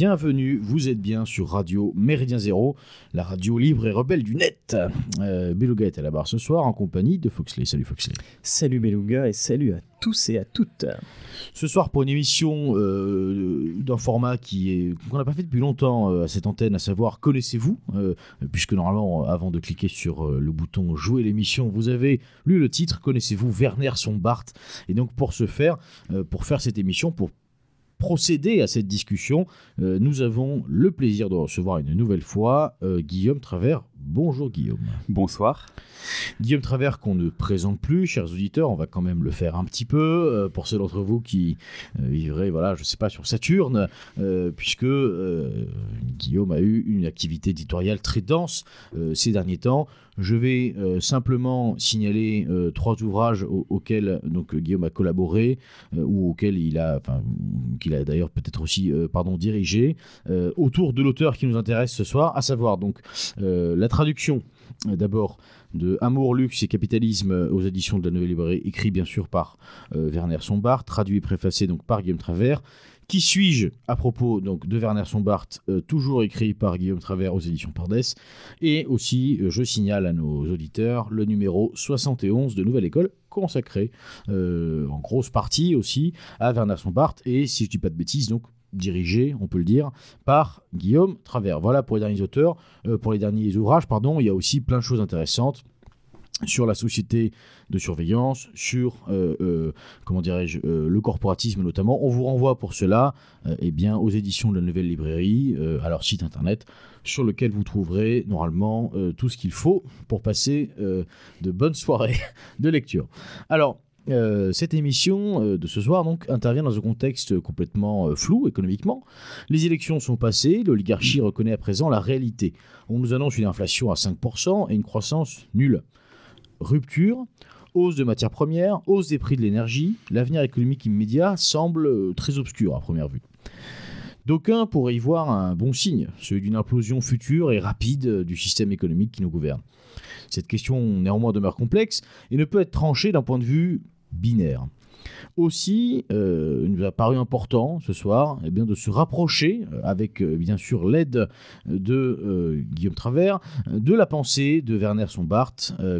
bienvenue, vous êtes bien sur Radio Méridien Zéro, la radio libre et rebelle du net. Euh, Beluga est à la barre ce soir en compagnie de Foxley. Salut Foxley. Salut Beluga et salut à tous et à toutes. Ce soir pour une émission euh, d'un format qui est qu'on n'a pas fait depuis longtemps euh, à cette antenne, à savoir connaissez-vous, euh, puisque normalement avant de cliquer sur le bouton jouer l'émission, vous avez lu le titre connaissez-vous Werner Sombart? Et donc pour ce faire, pour faire cette émission, pour procéder à cette discussion, euh, nous avons le plaisir de recevoir une nouvelle fois euh, Guillaume Travers. Bonjour Guillaume. Bonsoir. Guillaume Travers qu'on ne présente plus, chers auditeurs, on va quand même le faire un petit peu euh, pour ceux d'entre vous qui vivraient, voilà, je sais pas, sur Saturne, puisque Guillaume a eu une activité éditoriale très dense ces derniers temps. Je vais euh, simplement signaler euh, trois ouvrages au- auxquels donc Guillaume a collaboré euh, ou auxquels il a, qu'il a d'ailleurs peut-être aussi, dirigé autour de l'auteur qui nous intéresse ce soir, à savoir donc la traduction d'abord de Amour, luxe et capitalisme aux éditions de la Nouvelle Librairie, écrit bien sûr par Werner Sombart, traduit et préfacé donc par Guillaume Travers. Qui suis-je à propos donc de Werner Sombart, euh, toujours écrit par Guillaume Travers aux éditions Pardès, et aussi euh, je signale à nos auditeurs le numéro 71 de Nouvelle École consacré euh, en grosse partie aussi à Werner Sombart et si je dis pas de bêtises donc dirigé, on peut le dire, par Guillaume Travers. Voilà pour les derniers auteurs, pour les derniers ouvrages, pardon, il y a aussi plein de choses intéressantes sur la société de surveillance, sur euh, euh, comment dirais-je euh, le corporatisme notamment. On vous renvoie pour cela eh bien aux éditions de la Nouvelle Librairie, à leur site internet, sur lequel vous trouverez normalement tout ce qu'il faut pour passer de bonnes soirées de lecture. Alors. cette émission de ce soir donc intervient dans un contexte complètement flou économiquement. Les élections sont passées, l'oligarchie reconnaît à présent la réalité. On nous annonce une inflation à 5% et une croissance nulle rupture, hausse de matières premières, hausse des prix de l'énergie, l'avenir économique immédiat semble euh, très obscur à première vue. D'aucuns pourraient y voir un bon signe, celui d'une implosion future et rapide euh, du système économique qui nous gouverne. Cette question néanmoins demeure complexe et ne peut être tranchée d'un point de vue binaire. Aussi, euh, il nous a paru important ce soir eh bien, de se rapprocher, avec bien sûr l'aide de Guillaume Travers, de la pensée de Werner Sombart,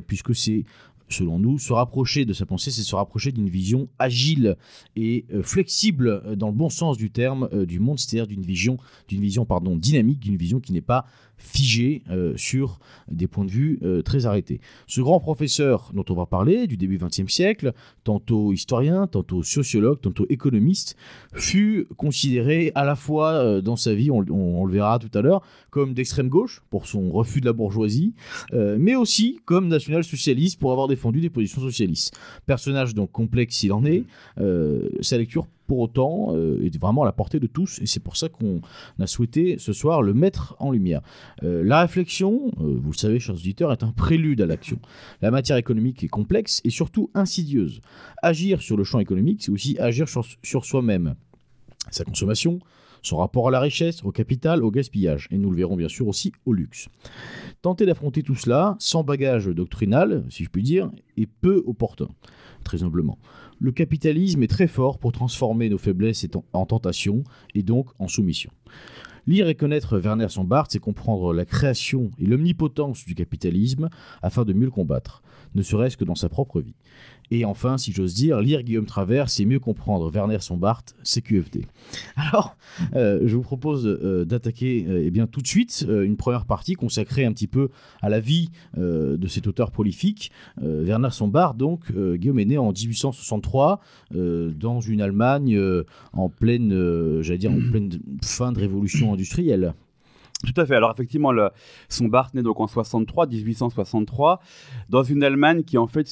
puisque c'est selon nous, se rapprocher de sa pensée, c'est se rapprocher d'une vision agile et euh, flexible euh, dans le bon sens du terme euh, du monde, c'est-à-dire d'une vision, d'une vision pardon, dynamique, d'une vision qui n'est pas figée euh, sur des points de vue euh, très arrêtés. Ce grand professeur dont on va parler du début XXe siècle, tantôt historien, tantôt sociologue, tantôt économiste, fut considéré à la fois euh, dans sa vie, on, on- le verra tout à l'heure, comme d'extrême gauche pour son refus de la bourgeoisie, mais aussi comme national-socialiste pour avoir défendu des positions socialistes. Personnage donc complexe s'il en est, sa lecture pour autant euh, est vraiment à la portée de tous et c'est pour ça qu'on a souhaité ce soir le mettre en lumière. Euh, la réflexion, euh, vous le savez chers auditeurs, est un prélude à l'action. La matière économique est complexe et surtout insidieuse. Agir sur le champ économique, c'est aussi agir sur, sur soi-même. Sa consommation, son rapport à la richesse, au capital, au gaspillage, et nous le verrons bien sûr aussi au luxe. Tenter d'affronter tout cela sans bagage doctrinal, si je puis dire, est peu opportun, très humblement. Le capitalisme est très fort pour transformer nos faiblesses en- en tentation et donc en soumission. Lire et connaître Werner Sombart, c'est comprendre la création et l'omnipotence du capitalisme afin de mieux le combattre, ne serait-ce que dans sa propre vie. Et enfin, si j'ose dire, lire Guillaume Travers, c'est mieux comprendre Werner Sombart, CQFD. Alors, euh, je vous propose euh, d'attaquer euh, eh bien tout de suite une première partie consacrée un petit peu à la vie de cet auteur prolifique. Werner Sombart, donc, Guillaume est né en 1863 euh, dans une Allemagne en pleine, j'allais dire, en pleine fin de révolution industrielle. Tout à fait. Alors effectivement, son Bart naît donc en 63, 1863, dans une Allemagne qui en fait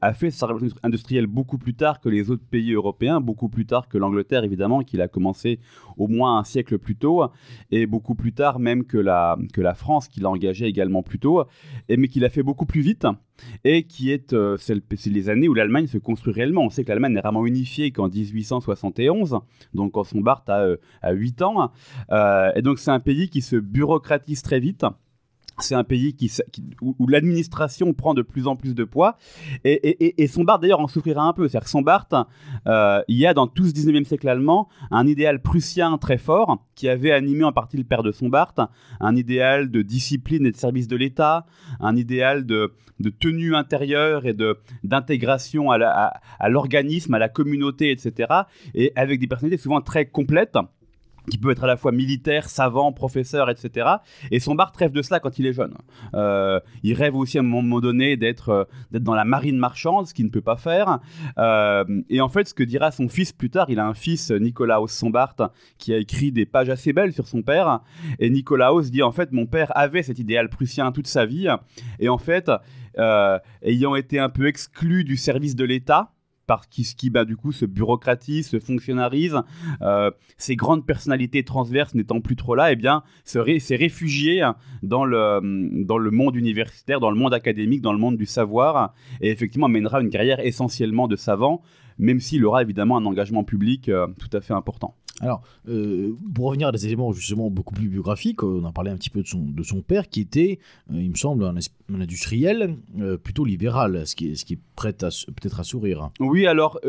a fait sa révolution industrielle beaucoup plus tard que les autres pays européens, beaucoup plus tard que l'Angleterre évidemment, qu'il a commencé au moins un siècle plus tôt, et beaucoup plus tard même que la, que la France, qui l'a engagé également plus tôt, et, mais qu'il a fait beaucoup plus vite et qui est, euh, c'est le- c'est les années où l'Allemagne se construit réellement. On sait que l'Allemagne n'est vraiment unifiée qu'en 1871, donc quand son Bart a, euh, a 8 ans. Euh, et donc c'est un pays qui se bureaucratise très vite c'est un pays où, l'administration prend de plus en plus de poids. Et, son Barth, d'ailleurs, en souffrira un peu. C'est-à-dire que son Barth, euh, il y a dans tout ce 19e siècle allemand un idéal prussien très fort qui avait animé en partie le père de son Barth, un idéal de discipline et de service de l'État, un idéal de, tenue intérieure et d'intégration à l'organisme, à, à la communauté, etc. Et avec des personnalités souvent très complètes qui peut être à la fois militaire, savant, professeur, etc. Et son Barthes rêve de cela quand il est jeune. Euh, il rêve aussi à un moment donné d'être euh, d'être dans la marine marchande, ce qu'il ne peut pas faire. Euh, et en fait, ce que dira son fils plus tard, il a un fils, Nicolaus Sombart, qui a écrit des pages assez belles sur son père. Et Nicolaus dit en fait, mon père avait cet idéal prussien toute sa vie. Et en fait, ayant été un peu exclu du service de l'État, par qui, qui bah, du coup se bureaucratise, se fonctionnarise, euh, ces grandes personnalités transverses n'étant plus trop là, eh bien s'est réfugié dans le, dans le monde universitaire, dans le monde académique, dans le monde du savoir, et effectivement mènera une carrière essentiellement de savant, même s'il aura évidemment un engagement public euh, tout à fait important. Alors, euh, pour revenir à des éléments justement beaucoup plus biographiques, on a parlé un petit peu de son, de son père qui était, il me semble, un, industriel plutôt libéral, ce qui ce qui est prêt peut-être à sourire. Oui, alors,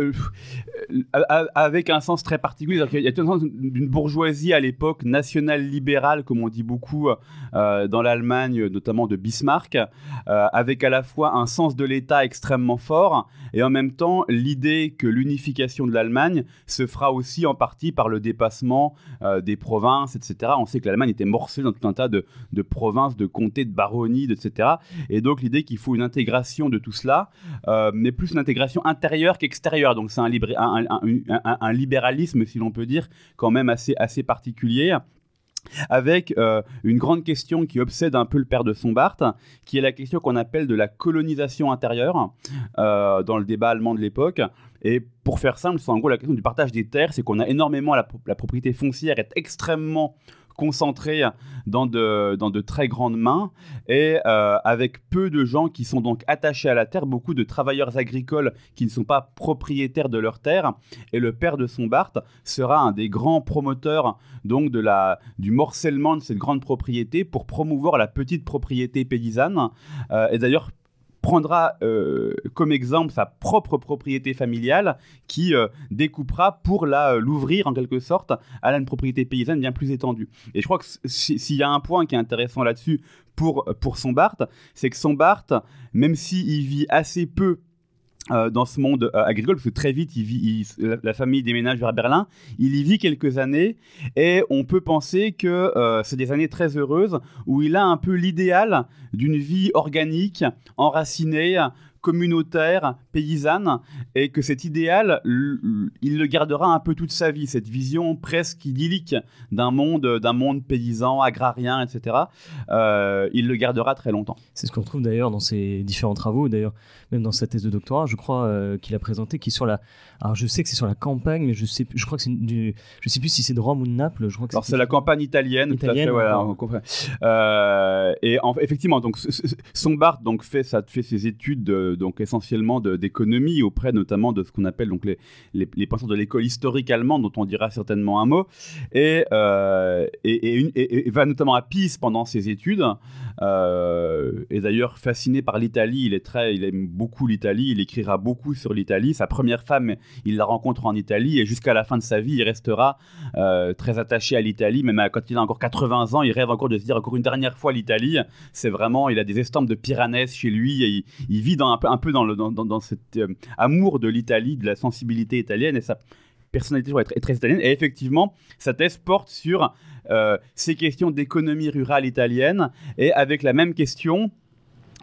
avec un sens très particulier, il y a un sens d'une bourgeoisie à l'époque nationale libérale, comme on dit beaucoup dans l'Allemagne, notamment de Bismarck, avec à la fois un sens de l'État extrêmement fort et en même temps l'idée que l'unification de l'Allemagne se fera aussi en partie par le dépassement des provinces, etc. On sait que l'Allemagne était morcelée dans tout un tas de, de provinces, de comtés, de baronnies, etc. Et donc l'idée qu'il faut une intégration de tout cela, euh, mais plus une intégration intérieure qu'extérieure. Donc c'est un, un, libéralisme, si l'on peut dire, quand même assez, assez particulier avec euh, une grande question qui obsède un peu le père de Sombart, qui est la question qu'on appelle de la colonisation intérieure euh, dans le débat allemand de l'époque. Et pour faire simple, c'est en gros la question du partage des terres, c'est qu'on a énormément la, la, propriété foncière est extrêmement concentré dans de, dans de très grandes mains et euh, avec peu de gens qui sont donc attachés à la terre, beaucoup de travailleurs agricoles qui ne sont pas propriétaires de leur terre. Et le père de son Barthes sera un des grands promoteurs donc de la, du morcellement de cette grande propriété pour promouvoir la petite propriété paysanne. Euh, et d'ailleurs, prendra euh, comme exemple sa propre propriété familiale qui euh, découpera pour la euh, l'ouvrir en quelque sorte à une propriété paysanne bien plus étendue. Et je crois que s'il y a un point qui est intéressant là-dessus pour, pour son Barthes, c'est que son Barthes, même s'il vit assez peu euh, dans ce monde euh, agricole, parce que très vite, il vit, la, famille déménage vers Berlin. Il y vit quelques années et on peut penser que euh, c'est des années très heureuses où il a un peu l'idéal d'une vie organique, enracinée, communautaire, paysanne, et que cet idéal, il le gardera un peu toute sa vie, cette vision presque idyllique d'un monde, d'un monde paysan, agrarien, etc. Euh, il le gardera très longtemps. C'est ce qu'on retrouve d'ailleurs dans ses différents travaux, d'ailleurs même dans sa thèse de doctorat, je crois euh, qu'il a présenté, qui sur la, alors je sais que c'est sur la campagne, mais je sais, je crois que c'est du, je sais plus si c'est de Rome ou de Naples, je crois que alors c'est la campagne italienne, tout à fait, voilà, euh, et effectivement, donc son Barthes donc fait ça, fait ses études donc essentiellement d'économie auprès notamment de ce qu'on appelle donc les, les, penseurs de l'école historique allemande dont on dira certainement un mot. Et, euh, et, va notamment à Pise pendant ses études. Euh, et d'ailleurs fasciné par l'Italie il est très il aime beaucoup l'Italie il écrira beaucoup sur l'Italie. Sa première femme il la rencontre en Italie et jusqu'à la fin de sa vie il restera euh, très attaché à l'Italie. Même quand il a encore 80 ans il rêve encore de se dire encore une dernière fois l'Italie. C'est vraiment il a des estampes de Piranèse chez lui et il, il vit dans un un peu dans, dans, dans, cet euh, amour de l'Italie, de la sensibilité italienne et sa personnalité est très, italienne. Et effectivement, sa thèse porte sur euh, ces questions d'économie rurale italienne et avec la même question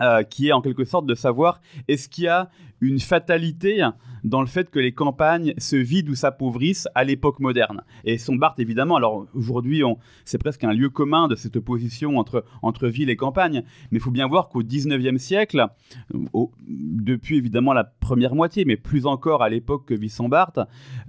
euh, qui est en quelque sorte de savoir est-ce qu'il y a une fatalité dans le fait que les campagnes se vident ou s'appauvrissent à l'époque moderne. Et son Barthes, évidemment, alors aujourd'hui, c'est presque un lieu commun de cette opposition entre, entre ville et campagne, mais il faut bien voir qu'au 19e siècle, depuis évidemment la première moitié, mais plus encore à l'époque que vit son Barthes,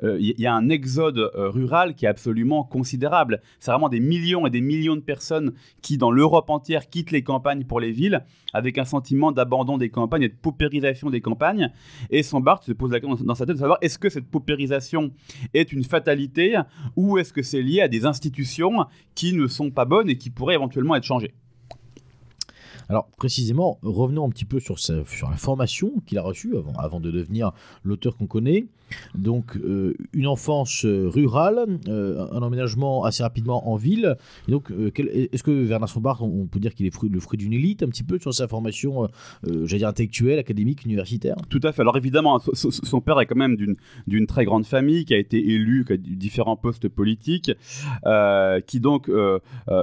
euh, il y, a un exode euh, rural qui est absolument considérable. C'est vraiment des millions et des millions de personnes qui, dans l'Europe entière, quittent les campagnes pour les villes, avec un sentiment d'abandon des campagnes et de paupérisation des campagnes. Et son Barthes se pose la dans sa tête de savoir est-ce que cette paupérisation est une fatalité ou est-ce que c'est lié à des institutions qui ne sont pas bonnes et qui pourraient éventuellement être changées? Alors précisément, revenons un petit peu sur, la formation qu'il a reçue avant, avant de devenir l'auteur qu'on connaît. Donc euh, une enfance euh, rurale, euh, un emménagement assez rapidement en ville. Donc est-ce que Werner von Barth, on, peut dire qu'il est le fruit d'une élite un petit peu sur sa formation, j'allais dire intellectuelle, académique, universitaire? Tout à fait. Alors évidemment, so- so- son père est quand même d'une très grande famille, qui a été élu, eu différents postes politiques, qui donc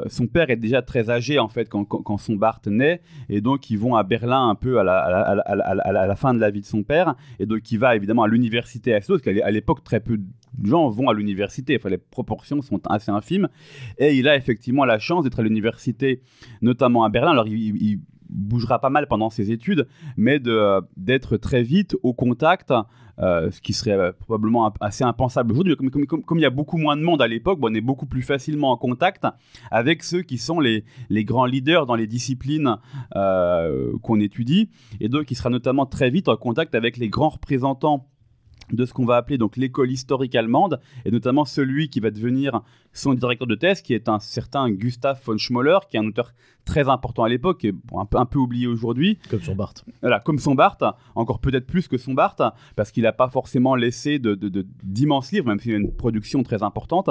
son père est déjà très âgé en fait quand, quand, quand son Barth naît, et donc ils vont à Berlin un peu à à à à à la- à la fin de la vie de son père, et donc il va évidemment à l'université Oslo, parce qu'à l'époque très peu de gens vont à l'université, enfin les proportions sont assez infimes, et il a effectivement la chance d'être à l'université, notamment à Berlin. Alors il- bougera pas mal pendant ses études, mais d'être très vite au contact, euh, ce qui serait euh, probablement assez impensable aujourd'hui. Comme, comme- comme- comme il y a beaucoup moins de monde à l'époque, bon, on est beaucoup plus facilement en contact avec ceux qui sont les, les grands leaders dans les disciplines euh, qu'on étudie. Et donc, il sera notamment très vite en contact avec les grands représentants de ce qu'on va appeler donc l'école historique allemande, et notamment celui qui va devenir son directeur de thèse, qui est un certain Gustav von Schmoller, qui est un auteur très important à l'époque et bon, un, peu, un peu oublié aujourd'hui. comme son Barthes. Voilà, comme son Barthes, encore peut-être plus que son Barthes, parce qu'il n'a pas forcément laissé de, d'immenses livres, même s'il a une production très importante.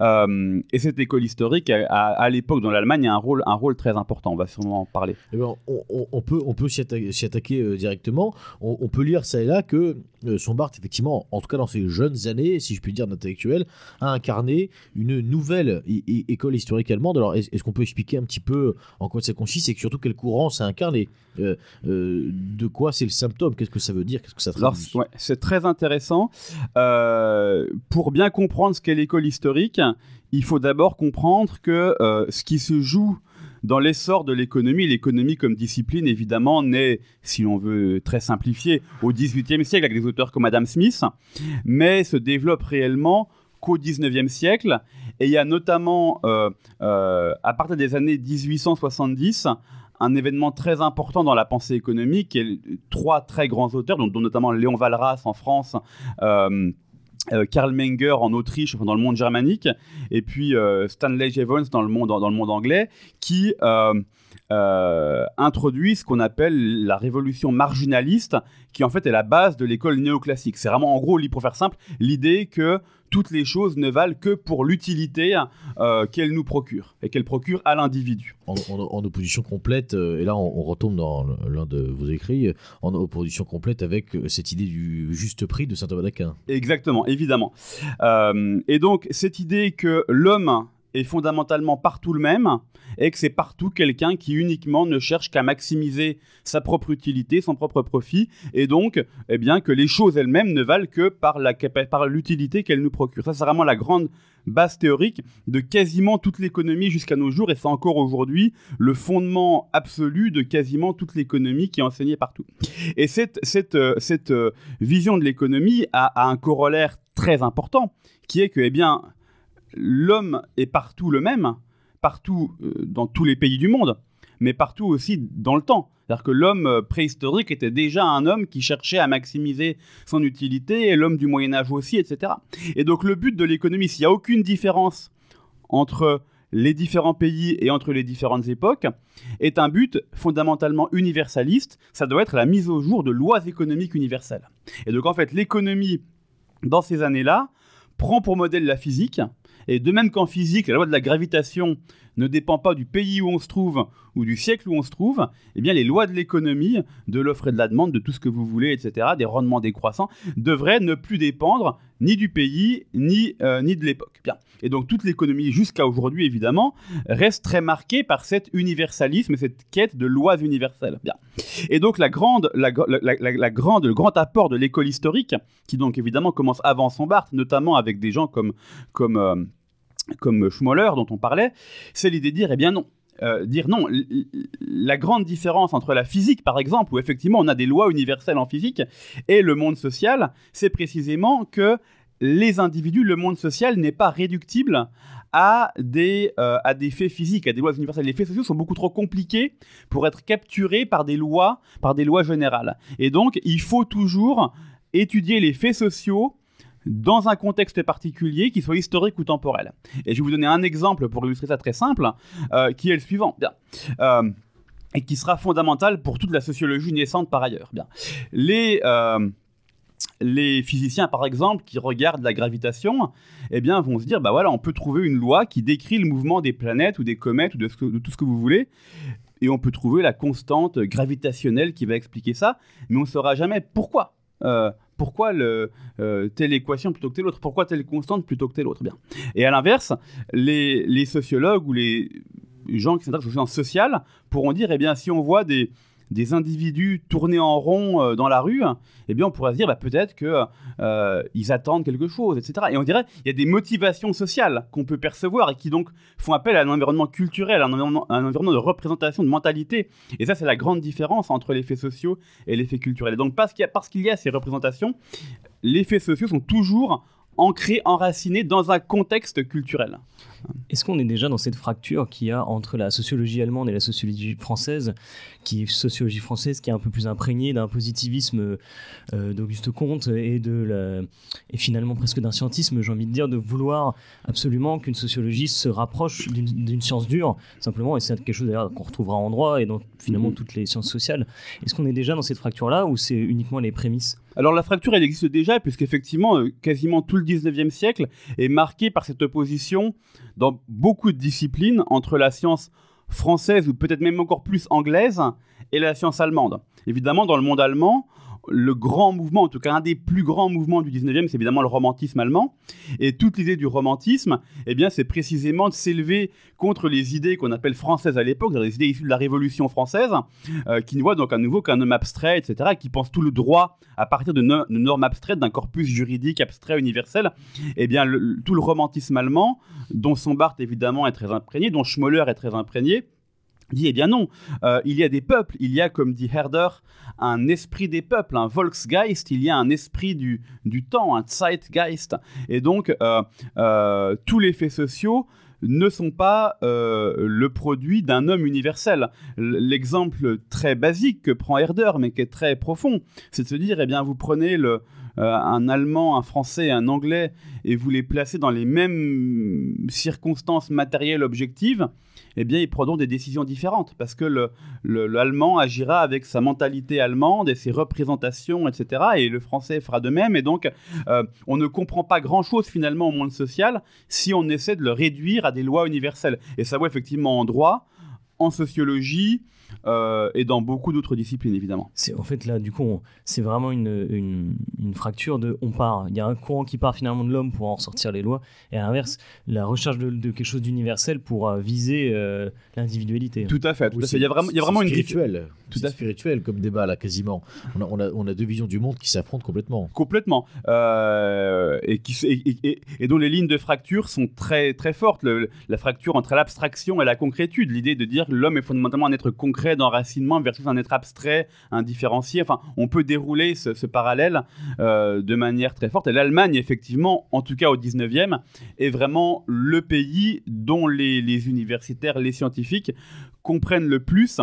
Euh, et cette école historique, a- a- à, l'époque dans l'Allemagne, a un rôle, un rôle très important. On va sûrement en parler. Eh ben, on, on- on peut, on peut s'y atta- s'y attaquer euh, directement. On, on peut lire ça et là que euh, son Barthes, effectivement, en tout cas dans ses jeunes années, si je puis dire d'intellectuel, a incarné une nouvelle école historique allemande. Alors, est- est-ce qu'on peut expliquer un petit peu en quoi ça consiste et que surtout quel courant ça incarne et euh, euh, de quoi c'est le symptôme Qu'est-ce que ça veut dire Qu'est-ce que ça Alors, traduit? ouais, c'est très intéressant. Euh, pour bien comprendre ce qu'est l'école historique, il faut d'abord comprendre que ce qui se joue dans l'essor de l'économie, l'économie comme discipline, évidemment, naît, si l'on veut très simplifier, au XVIIIe siècle avec des auteurs comme Adam Smith, mais se développe réellement qu'au XIXe siècle. Et il y a notamment, euh, euh, à partir des années 1870, un événement très important dans la pensée économique, et trois très grands auteurs, dont, notamment Léon Walras en France, euh, Karl Menger en Autriche, enfin dans le monde germanique, et puis Stanley Jevons dans le monde, anglais, qui introduit ce qu'on appelle la révolution marginaliste, qui en fait est la base de l'école néoclassique. C'est vraiment, en gros, pour faire simple, l'idée que toutes les choses ne valent que pour l'utilité euh, qu'elles nous procurent, et qu'elles procurent à l'individu. en, en- en opposition complète, euh, et là on, on retombe dans l'un de vos écrits, euh, en opposition complète avec cette idée du juste prix de saint Thomas d'Aquin. Exactement, évidemment. Euh, et donc, cette idée que l'homme est fondamentalement partout le même et que c'est partout quelqu'un qui uniquement ne cherche qu'à maximiser sa propre utilité, son propre profit, et donc, eh bien, que les choses elles-mêmes ne valent que par l'utilité qu'elles nous procurent. Ça, c'est vraiment la grande base théorique de quasiment toute l'économie jusqu'à nos jours, et c'est encore aujourd'hui le fondement absolu de quasiment toute l'économie qui est enseignée partout. Et cette, euh, euh, vision de l'économie a, a un corollaire très important, qui est que, eh bien, l'homme est partout le même, partout euh, dans tous les pays du monde, mais partout aussi dans le temps. C'est-à-dire que l'homme euh, préhistorique était déjà un homme qui cherchait à maximiser son utilité, et l'homme du Moyen Âge aussi, etc. Et donc le but de l'économie, s'il n'y a aucune différence entre les différents pays et entre les différentes époques, est un but fondamentalement universaliste. Ça doit être la mise au jour de lois économiques universelles. Et donc en fait, l'économie, dans ces années-là, prend pour modèle la physique. Et de même qu'en physique, la loi de la gravitation ne dépend pas du pays où on se trouve ou du siècle où on se trouve, eh bien les lois de l'économie, de l'offre et de la demande, de tout ce que vous voulez, etc., des rendements décroissants, devraient ne plus dépendre ni du pays, ni, euh, ni de l'époque. Bien. Et donc toute l'économie, jusqu'à aujourd'hui évidemment, reste très marquée par cet universalisme et cette quête de lois universelles. Bien. Et donc la grande, la, grande, le grand apport de l'école historique, qui donc évidemment commence avant son Barthes, notamment avec des gens comme, comme, euh, comme Schmoller dont on parlait, c'est l'idée de dire, eh bien non, euh, dire non, la grande différence entre la physique, par exemple, où effectivement on a des lois universelles en physique, et le monde social, c'est précisément que les individus, le monde social n'est pas réductible à des, euh, à des faits physiques, à des lois universelles. Les faits sociaux sont beaucoup trop compliqués pour être capturés par des lois, par des lois générales. Et donc, il faut toujours étudier les faits sociaux dans un contexte particulier, qui soit historique ou temporel. Et je vais vous donner un exemple pour illustrer ça très simple, euh, qui est le suivant. Bien. Euh, et qui sera fondamentale pour toute la sociologie naissante par ailleurs. Bien. Les, euh, les physiciens, par exemple, qui regardent la gravitation, eh bien, vont se dire, bah voilà, on peut trouver une loi qui décrit le mouvement des planètes ou des comètes ou de, tout ce que vous voulez, et on peut trouver la constante gravitationnelle qui va expliquer ça, mais on ne saura jamais pourquoi. Pourquoi euh, telle équation plutôt que telle autre? Pourquoi telle constante plutôt que telle autre? Bien. Et à l'inverse, les, les, sociologues ou les gens qui s'intéressent aux sciences sociales pourront dire, eh bien, si on voit des, des individus tourner en rond euh, dans la rue, eh bien, on pourrait se dire, bah, peut-être qu'ils euh, attendent quelque chose, etc. Et on dirait, il y a des motivations sociales qu'on peut percevoir et qui donc font appel à un environnement culturel, à un environnement, de représentation, de mentalité. Et ça, c'est la grande différence entre les faits sociaux et les faits culturels. Et donc, parce qu'il parce qu'il y a ces représentations, les faits sociaux sont toujours ancrés, enracinés dans un contexte culturel. Est-ce qu'on est déjà dans cette fracture qu'il y a entre la sociologie allemande et la sociologie française, qui est sociologie française qui est un peu plus imprégnée d'un positivisme euh, d'Auguste Comte et de la, et finalement presque d'un scientisme, j'ai envie de dire, de vouloir absolument qu'une sociologie se rapproche d'une science dure, simplement, et c'est quelque chose d'ailleurs qu'on retrouvera en droit et dans finalement mm-hmm. toutes les sciences sociales. Est-ce qu'on est déjà dans cette fracture-là ou c'est uniquement les prémices? Alors la fracture, elle existe déjà, puisqu'effectivement, euh, quasiment tout le 19e siècle est marqué par cette opposition dans beaucoup de disciplines entre la science française ou peut-être même encore plus anglaise et la science allemande. Évidemment, dans le monde allemand, le grand mouvement, en tout cas un des plus grands mouvements du 19e, c'est évidemment le romantisme allemand. Et toute l'idée du romantisme, eh bien, c'est précisément de s'élever contre les idées qu'on appelle françaises à l'époque, les idées issues de la Révolution française, euh, qui ne voient donc à nouveau qu'un homme abstrait, etc., qui pense tout le droit à partir de, normes abstraites, d'un corpus juridique abstrait universel. Eh bien, tout le romantisme allemand, dont Sombart évidemment est très imprégné, dont Schmoller est très imprégné, dit eh bien non, euh, il y a des peuples, il y a comme dit Herder un esprit des peuples, un Volksgeist, il y a un esprit du, du temps, un Zeitgeist, et donc euh, euh, tous les faits sociaux ne sont pas le produit d'un homme universel. L'exemple très basique que prend Herder, mais qui est très profond, c'est de se dire, eh bien, vous prenez le, un Allemand, un Français, un Anglais, et vous les placez dans les mêmes circonstances matérielles objectives, eh bien, ils prendront des décisions différentes parce que l'allemand agira avec sa mentalité allemande et ses représentations, etc. Et le français fera de même. Et donc, euh, on ne comprend pas grand-chose finalement au monde social si on essaie de le réduire à des lois universelles. Et ça vaut effectivement en droit, en sociologie, euh, et dans beaucoup d'autres disciplines évidemment. C'est en fait là du coup c'est vraiment une, une, fracture de on part, il y a un courant qui part finalement de l'homme pour en sortir les lois et à l'inverse la recherche de, quelque chose d'universel pour euh, viser euh, l'individualité. Tout à fait, Il y a vraiment, il y a vraiment une spirituel, tout à spirituel comme débat là quasiment. On a, on a, on a deux visions du monde qui s'affrontent complètement. Complètement et qui et, et, dont les lignes de fracture sont très très fortes. la fracture entre l'abstraction et la concrétude, l'idée de dire que l'homme est fondamentalement un être concret d'enracinement versus un être abstrait, indifférencié. Enfin, on peut dérouler ce, parallèle euh, de manière très forte. Et l'Allemagne, effectivement, en tout cas au 19e, est vraiment le pays dont les, les universitaires, les scientifiques comprennent le plus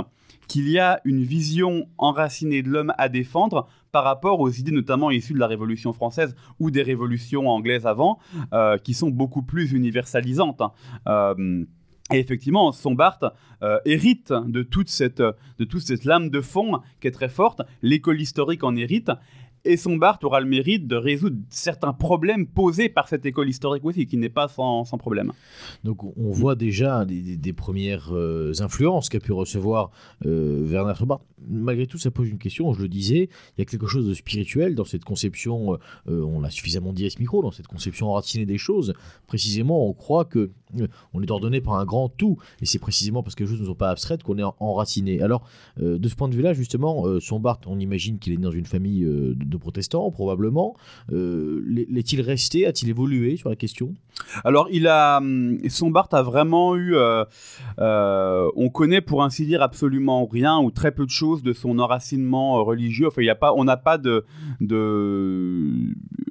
qu'il y a une vision enracinée de l'homme à défendre par rapport aux idées notamment issues de la Révolution française ou des révolutions anglaises avant, euh, qui sont beaucoup plus universalisantes. Hein. Euh, et effectivement, Sombart euh, hérite de toute, cette, de toute cette lame de fond qui est très forte. L'école historique en hérite. Et Sombart aura le mérite de résoudre certains problèmes posés par cette école historique aussi, qui n'est pas sans, sans, problème. Donc on voit déjà des, des, premières euh, influences qu'a pu recevoir euh, Werner Sombart. Malgré tout, ça pose une question, je le disais, il y a quelque chose de spirituel dans cette conception, on l'a suffisamment dit à ce micro, dans cette conception enracinée des choses. Précisément, on croit que on est ordonné par un grand tout, et c'est précisément parce que les choses ne sont pas abstraites qu'on est enraciné. Alors, euh, de ce point de vue-là, justement, euh, son Sombart, on imagine qu'il est dans une famille euh, de, protestants, probablement. L'est-il resté? A-t-il évolué sur la question? Alors, il a, hum, Sombart a vraiment eu, on connaît pour ainsi dire absolument rien ou très peu de choses de son enracinement religieux. Enfin, y a pas, on n'a pas de, de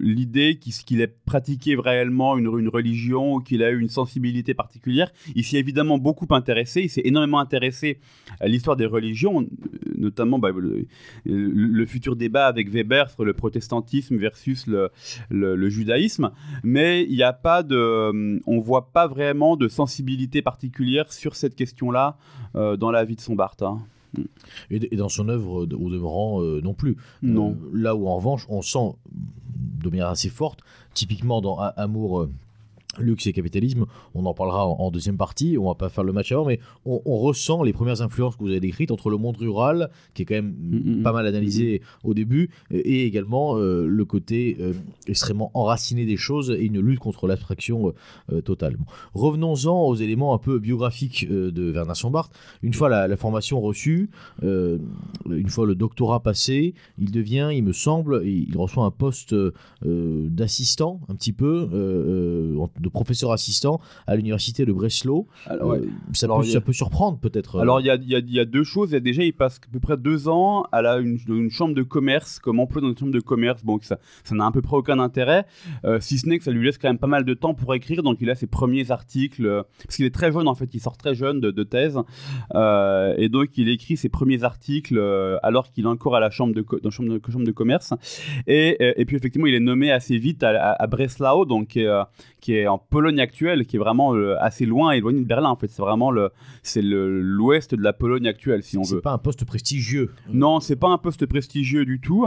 l'idée qu'il ait pratiqué réellement une, une religion qu'il a eu une sensibilité particulière. Il s'est évidemment beaucoup intéressé, il s'est énormément intéressé à l'histoire des religions, notamment bah, le, futur débat avec Weber sur le protestantisme versus le, le, judaïsme, mais il n'y a pas de, on voit pas vraiment de sensibilité particulière sur cette question-là euh, dans la vie de son Barthes. Hein. Et, dans son œuvre, au demeurant, euh, non plus. Non. Euh, là où en revanche, on sent de manière assez forte, typiquement dans Amour. Luxe et capitalisme, on en parlera en, en deuxième partie, on va pas faire le match avant, mais on, on ressent les premières influences que vous avez décrites entre le monde rural, qui est quand même Mm, mm, pas mal analysé au début, et également euh, le côté euh, extrêmement enraciné des choses et une lutte contre l'abstraction euh, totale. Bon. Revenons-en aux éléments un peu biographiques de Werner Sombart. Une fois la, la formation reçue, une fois le doctorat passé, il devient, il me semble, il il reçoit un poste d'assistant, un petit peu, euh, de professeur assistant à l'université de Breslau. Alors, ouais. Euh, ça, peut, il y a- ça peut surprendre peut-être. euh, Alors il y a, y a- y a deux choses. Il y a déjà, il passe à peu près deux ans à la, une, une chambre de commerce, comme emploi dans une chambre de commerce. Bon, ça n'a à peu près aucun intérêt, euh, si ce n'est que ça lui laisse quand même pas mal de temps pour écrire. Donc il a ses premiers articles, euh, parce qu'il est très jeune en fait, il sort très jeune de, de thèse. Euh, et donc il écrit ses premiers articles alors qu'il est encore à la chambre de, co- dans la chambre de, chambre de commerce. Et, puis effectivement, il est nommé assez vite à, à- à Breslau, donc qui est, qui est en Pologne actuelle, qui est vraiment euh, assez loin, éloigné de Berlin. En fait, c'est vraiment le, c'est l'ouest de la Pologne actuelle, si on c'est veut. pas un poste prestigieux. Non, c'est pas un poste prestigieux du tout.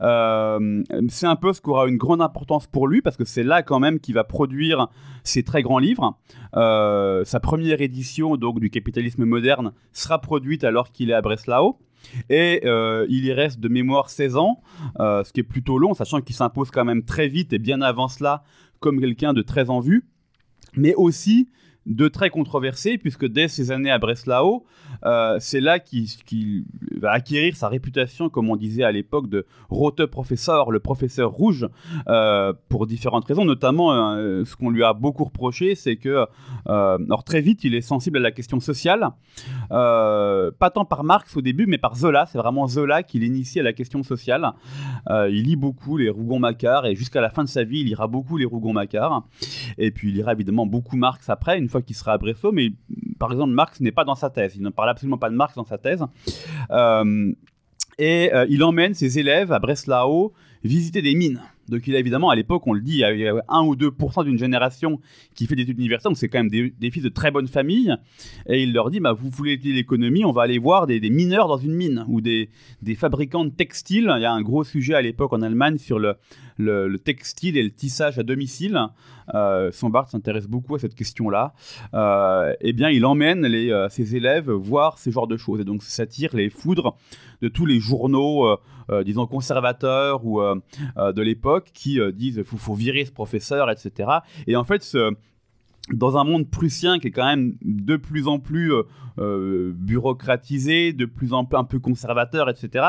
Euh, c'est un poste qui aura une grande importance pour lui parce que c'est là quand même qu'il va produire ses très grands livres. Euh, sa première édition donc du capitalisme moderne sera produite alors qu'il est à Breslau. Et euh, il y reste de mémoire 16 ans, euh, ce qui est plutôt long, sachant qu'il s'impose quand même très vite et bien avant cela comme quelqu'un de très en vue, mais aussi de très controversé, puisque dès ses années à Breslau, euh, c'est là qu'il va acquérir sa réputation, comme on disait à l'époque, de Rote Professeur, le professeur rouge, euh, pour différentes raisons, notamment euh, ce qu'on lui a beaucoup reproché, c'est que, alors très vite, il est sensible à la question sociale, pas tant par Marx au début, mais par Zola, c'est vraiment Zola qui l'initie à la question sociale. Il lit beaucoup les Rougon-Macquart, et jusqu'à la fin de sa vie, il lira beaucoup les Rougon-Macquart, et puis il lira évidemment beaucoup Marx après, une fois qu'il sera à Breslau, mais par exemple, Marx n'est pas dans sa thèse. Il ne parle absolument pas de Marx dans sa thèse. Euh, et euh, il emmène ses élèves à Breslau visiter des mines. Donc il a évidemment, à l'époque, on le dit, il y a- il y a 1 ou 2% d'une génération qui fait des études universitaires, donc c'est quand même des, fils de très bonne famille. Et il leur dit, bah, vous voulez étudier l'économie, on va aller voir des, mineurs dans une mine, ou des fabricants de textiles. Il y a un gros sujet à l'époque en Allemagne sur le, le, le textile et le tissage à domicile. Euh, Sombart s'intéresse beaucoup à cette question-là. Euh, eh bien, il emmène euh, ses élèves voir ce genre de choses. Et donc, ça tire les foudres de tous les journaux, euh, disons, conservateurs ou de l'époque qui disent faut, faut virer ce professeur, etc. Et en fait, ce- dans un monde prussien qui est quand même de plus en plus euh, euh, bureaucratisé, de plus en plus un peu conservateur, etc.,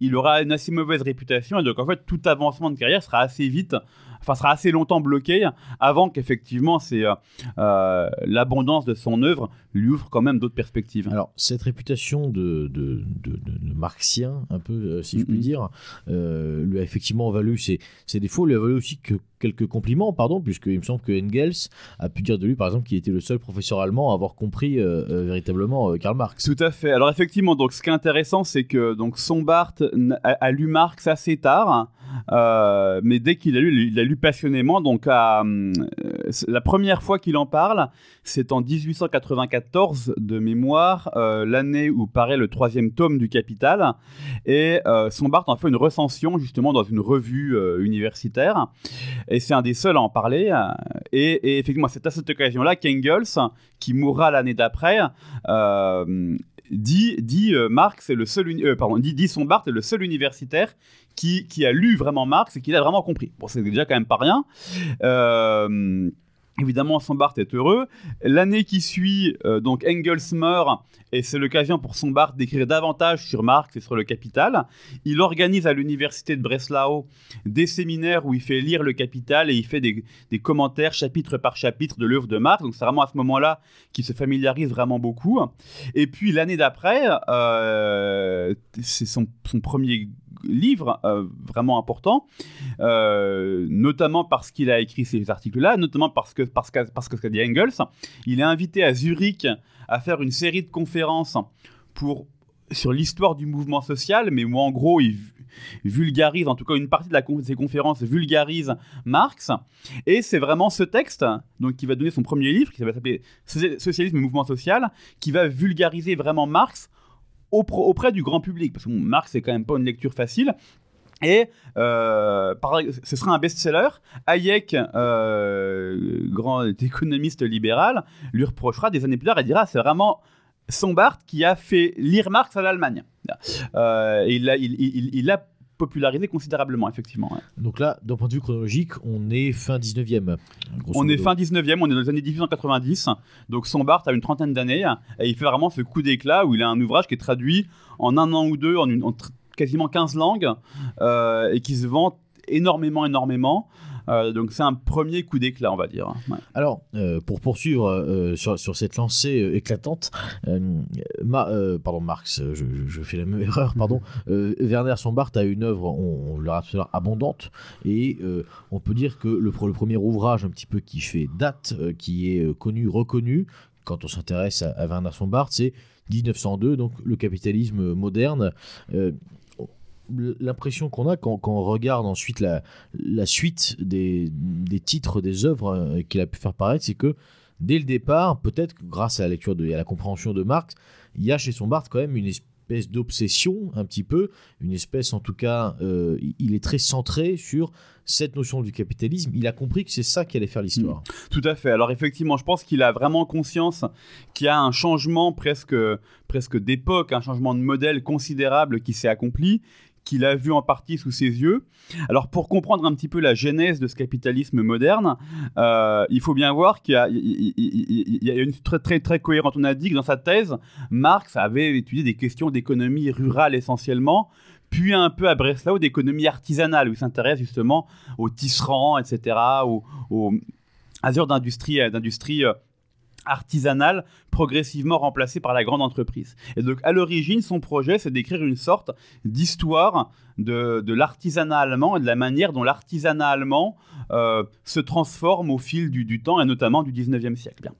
il aura une assez mauvaise réputation. Et donc, en fait, tout avancement de carrière sera assez vite, enfin, sera assez longtemps bloqué avant qu'effectivement, c'est euh, euh, l'abondance de son œuvre lui ouvre quand même d'autres perspectives. Alors, cette réputation de, de, de- marxien, un peu, si je puis Mhm. dire, lui a effectivement valu ses, ses défauts, lui a valu aussi que quelques compliments, pardon, puisqu'il me semble que Engels a pu dire de lui, par exemple, qu'il était le seul professeur allemand à avoir compris euh, euh, véritablement euh, Karl Marx. Tout à fait. Alors effectivement, donc ce qui est intéressant, c'est que donc Sombart a, a lu Marx assez tard, mais dès qu'il a lu, il a lu passionnément. Donc à, c'est- la première fois qu'il en parle, c'est en 1894 de mémoire, l'année où paraît le troisième tome du Capital, et Sombart en fait une recension justement dans une revue universitaire, c'est un des seuls à en parler. euh, et, et effectivement, c'est à cette occasion-là qu'Engels, qui mourra l'année d'après, euh, dit, dit euh, Marx le seul, euh, pardon, dit, dit est le seul universitaire qui, qui a lu vraiment Marx et qui l'a vraiment compris. Bon, c'est déjà quand même pas rien. Évidemment, Sombart est heureux. L'année qui suit, euh, donc Engels meurt, et c'est l'occasion pour Sombart d'écrire davantage sur Marx et sur le Capital. Il organise à l'université de Breslau des séminaires où il fait lire le Capital et il fait des, commentaires chapitre par chapitre de l'œuvre de Marx. Donc c'est vraiment à ce moment-là qu'il se familiarise vraiment beaucoup. Et puis l'année d'après, euh, c'est son premier livre euh, vraiment important, euh, notamment parce qu'il a écrit ces articles-là, notamment parce que parce que parce que ce qu'a dit Engels, il est invité à Zurich à faire une série de conférences pour sur l'histoire du mouvement social, mais où en gros il vu- vulgarise, en tout cas une partie de la de ces conférences vulgarise Marx, et c'est vraiment ce texte, donc qui va donner son premier livre, qui va s'appeler Soci- Socialisme et mouvement social, qui va vulgariser vraiment Marx auprès du grand public. Parce que Marx, c'est quand même pas une lecture facile. Et euh, ce sera un best-seller. Hayek, euh, grand économiste libéral, lui reprochera des années plus tard et dira c'est vraiment Sombart qui a fait lire Marx à l'Allemagne. Euh, il, a popularisé considérablement, effectivement. Donc là, d'un point de vue chronologique, on est fin 19e. On est fin 19e, on est dans les années 1890. Donc Sombart a une trentaine d'années et il fait vraiment ce coup d'éclat où il a un ouvrage qui est traduit en un an ou deux, en, une, en quasiment 15 langues euh, et qui se vend énormément, énormément. Euh, donc c'est un premier coup d'éclat, on va dire. Alors, euh, pour poursuivre sur, sur, cette lancée éclatante, pardon Marx, je, fais la même erreur, pardon. Werner Sombart a une œuvre, on, le rappelle, abondante, et on peut dire que le, le, premier ouvrage un petit peu qui fait date, qui est connu, reconnu, quand on s'intéresse à, à Werner Sombart, c'est 1902, donc le capitalisme moderne l'impression qu'on a quand, on regarde ensuite la, la suite des, des, titres des œuvres euh, qu'il a pu faire paraître, c'est que dès le départ, peut-être grâce à la lecture de, à la compréhension de Marx, il y a chez son Barthes quand même une espèce d'obsession, un petit peu, une espèce en tout cas, euh, il est très centré sur cette notion du capitalisme. Il a compris que c'est ça qui allait faire l'histoire. Mmh. Tout à fait. Alors effectivement, je pense qu'il a vraiment conscience qu'il y a un changement presque, presque d'époque, un changement de modèle considérable qui s'est accompli qu'il a vu en partie sous ses yeux. Alors pour comprendre un petit peu la genèse de ce capitalisme moderne, euh, il faut bien voir qu'il y, a une très très cohérente. On a dit que dans sa thèse, Marx avait étudié des questions d'économie rurale essentiellement, puis un peu à Breslau d'économie artisanale, où il s'intéresse justement aux tisserands, etc., aux, aux azures d'industrie, d'industrie euh, artisanale progressivement remplacée par la grande entreprise. Et donc à l'origine, son projet, c'est d'écrire une sorte d'histoire de, l'artisanat allemand et de la manière dont l'artisanat allemand euh, se transforme au fil du, temps et notamment du 19e siècle.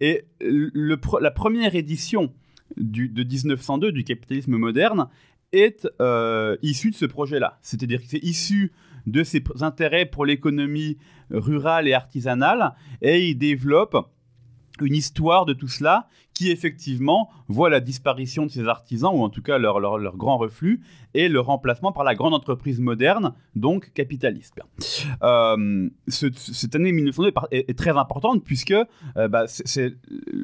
Et le, la première édition de 1902 du capitalisme moderne est euh, issue de ce projet-là. C'est-à-dire que c'est issu de ses intérêts pour l'économie rurale et artisanale et il développe une histoire de tout cela qui effectivement voit la disparition de ces artisans, ou en tout cas leur, leur, grand reflux, et le remplacement par la grande entreprise moderne, donc capitaliste. Euh, cette année 1902 est, très importante puisque euh, bah, c'est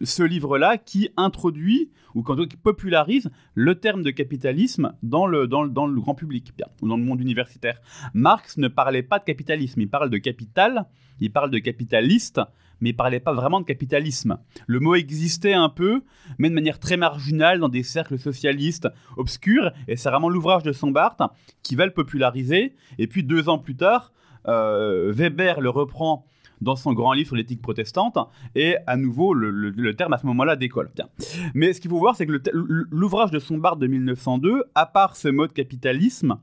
ce livre-là qui introduit, ou qui popularise le terme de capitalisme dans le, dans, dans le grand public, ou dans le monde universitaire. Marx ne parlait pas de capitalisme, il parle de capital, il parle de capitaliste, mais il parlait pas vraiment de capitalisme. Le mot existait un peu, mais de manière très marginale dans des cercles socialistes obscurs, et c'est vraiment l'ouvrage de Sombart qui va le populariser. Et puis deux ans plus tard, euh, Weber le reprend dans son grand livre sur l'éthique protestante, et à nouveau, le, terme à ce moment-là décolle. Mais ce qu'il faut voir, c'est que l'ouvrage de Sombart de 1902, à part ce mode capitalisme,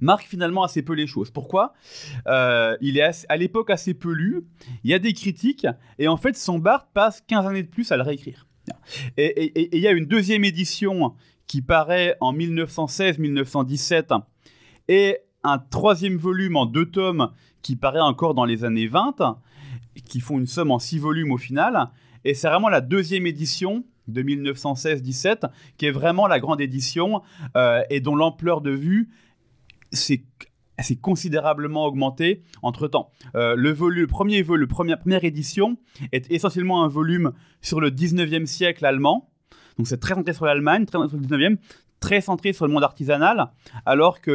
marque finalement assez peu les choses. Pourquoi? Euh, Il est à l'époque assez peu lu, il y a des critiques, et en fait, son Bart passe 15 années de plus à le réécrire. Et il y a une deuxième édition qui paraît en 1916-1917, et un troisième volume en deux tomes qui paraît encore dans les années 20, qui font une somme en six volumes au final, et c'est vraiment la deuxième édition de 1916-17 qui est vraiment la grande édition euh, et dont l'ampleur de vue c'est considérablement augmenté entre temps. Euh, le, volume, premier volume, première, première édition est essentiellement un volume sur le 19e siècle allemand. Donc c'est très centré sur l'Allemagne, très centré sur le 19e, très centré sur le monde artisanal, alors que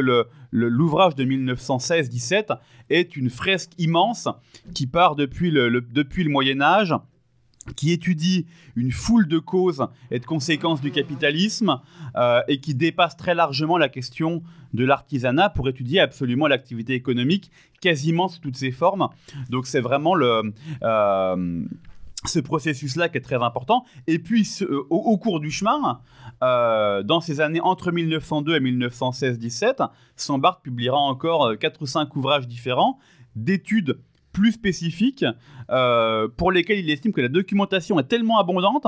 l'ouvrage de 1916-17 est une fresque immense qui part le, depuis le Moyen Âge qui étudie une foule de causes et de conséquences du capitalisme euh, et qui dépasse très largement la question de l'artisanat pour étudier absolument l'activité économique quasiment sous toutes ses formes. Donc c'est vraiment le... Euh, ce processus-là qui est très important. Et puis, au, cours du chemin, euh, dans ces années entre 1902 et 1916-17, Sambart publiera encore 4 ou 5 ouvrages différents d'études plus spécifiques euh, pour lesquels il estime que la documentation est tellement abondante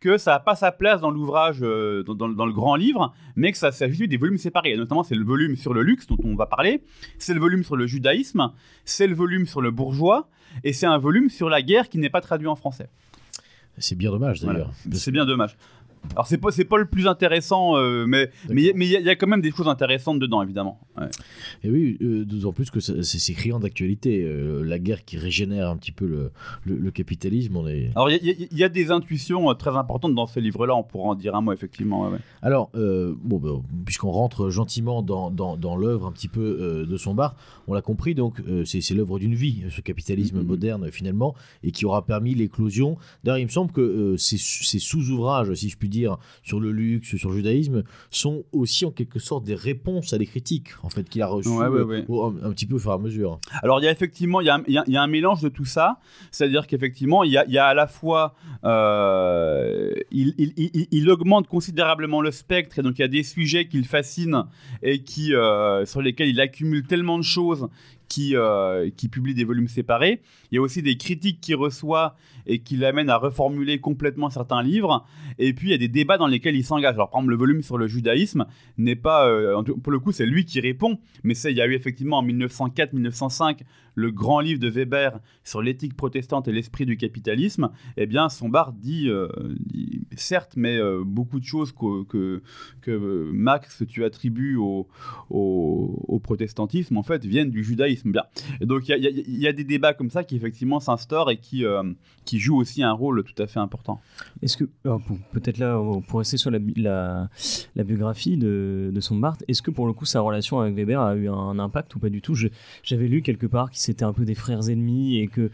que ça n'a pas sa place dans l'ouvrage, euh, dans, le grand livre, mais que ça s'agit des volumes séparés. notamment, c'est le volume sur le luxe dont on va parler, c'est le volume sur le judaïsme, c'est le volume sur le bourgeois, et c'est un volume sur la guerre qui n'est pas traduit en français. C'est bien dommage d'ailleurs. C'est bien dommage. Alors c'est pas c'est pas le plus intéressant, euh, mais mais il y, a quand même des choses intéressantes dedans évidemment. Et oui, euh, d'autant plus que c'est criant d'actualité. Euh, la guerre qui régénère un petit peu le, le, capitalisme, on est. Alors il y, a des intuitions très importantes dans ce livre-là. On pourra en dire un mot effectivement. Alors bon, ben, puisqu'on rentre gentiment dans, dans, dans l'œuvre un petit peu de son bar, on l'a compris. Donc c'est l'œuvre d'une vie, ce capitalisme mm-hmm. moderne finalement, et qui aura permis l'éclosion. D'ailleurs, il me semble que ces sous-ouvrages, si je puis dire, sur le luxe, sur le judaïsme, sont aussi en quelque sorte des réponses à des critiques en fait qu'il a reçues euh, un, petit peu au fur et à mesure. Alors il y a effectivement il y a, il y a un mélange de tout ça, c'est-à-dire qu'effectivement il y a, il y a à la fois euh, il, augmente considérablement le spectre et donc il y a des sujets qui le fascinent et qui euh, sur lesquels il accumule tellement de choses qui, qui publie des volumes séparés. Il y a aussi des critiques qu'il reçoit et qui l'amènent à reformuler complètement certains livres. Et puis il y a des débats dans lesquels il s'engage. Alors par exemple, le volume sur le judaïsme n'est pas, euh, pour le coup, c'est lui qui répond. Mais il y a eu effectivement en 1904-1905 le grand livre de Weber sur l'éthique protestante et l'esprit du capitalisme. Eh bien, Sombart dit, euh, dit certes, mais euh, beaucoup de choses que, que, Max tu attribues au, protestantisme en fait viennent du judaïsme. Bien. Et donc il y, y, a des débats comme ça qui effectivement s'instaure et qui, euh, qui joue aussi un rôle tout à fait important. Est-ce que, peut-être là, pour rester sur la, la, biographie de, de son Barthes, est-ce que pour le coup sa relation avec Weber a eu un impact ou pas du tout? J'avais lu quelque part que c'était un peu des frères ennemis et que,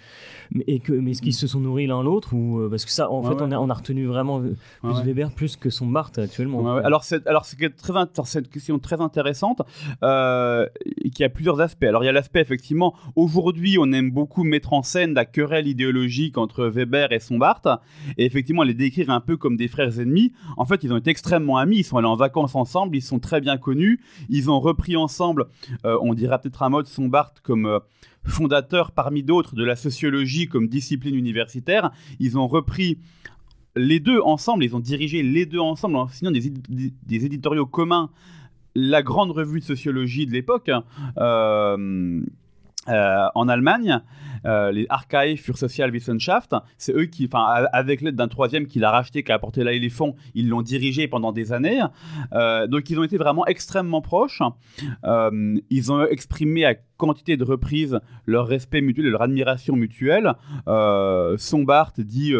et que mais est-ce qu'ils se sont nourris l'un l'autre ou euh, parce que ça, en fait, On, a, on, a, retenu vraiment plus Weber plus que son Barthes actuellement. Alors c'est alors c'est très cette question très intéressante euh, qui a plusieurs aspects. Alors il y a l'aspect effectivement. Aujourd'hui on aime beaucoup mettre en scène la querelle idéologique entre Weber et Sombart, et effectivement les décrire un peu comme des frères ennemis. En fait, ils ont été extrêmement amis, ils sont allés en vacances ensemble, ils sont très bien connus, ils ont repris ensemble, euh, on dira peut-être à mode Sombart comme euh, fondateur parmi d'autres de la sociologie comme discipline universitaire. Ils ont repris les deux ensemble, ils ont dirigé les deux ensemble en signant des, éditoriaux communs la grande revue de sociologie de l'époque. Euh, euh, en Allemagne, euh, les Archive für Sozialwissenschaft, c'est eux qui, avec l'aide d'un troisième qui l'a racheté, qui a apporté là les fonds, ils l'ont dirigé pendant des années. Euh, donc ils ont été vraiment extrêmement proches. ils ont exprimé à quantité de reprises leur respect mutuel et leur admiration mutuelle. Sombart dit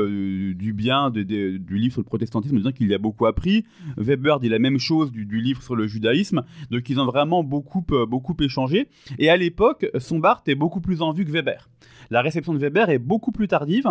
du bien du livre sur le protestantisme, disant qu'il y a beaucoup appris. Weber dit la même chose du, livre sur le judaïsme. Donc ils ont vraiment beaucoup, beaucoup échangé. Et à l'époque, Sombart est beaucoup plus en vue que Weber. La réception de Weber est beaucoup plus tardive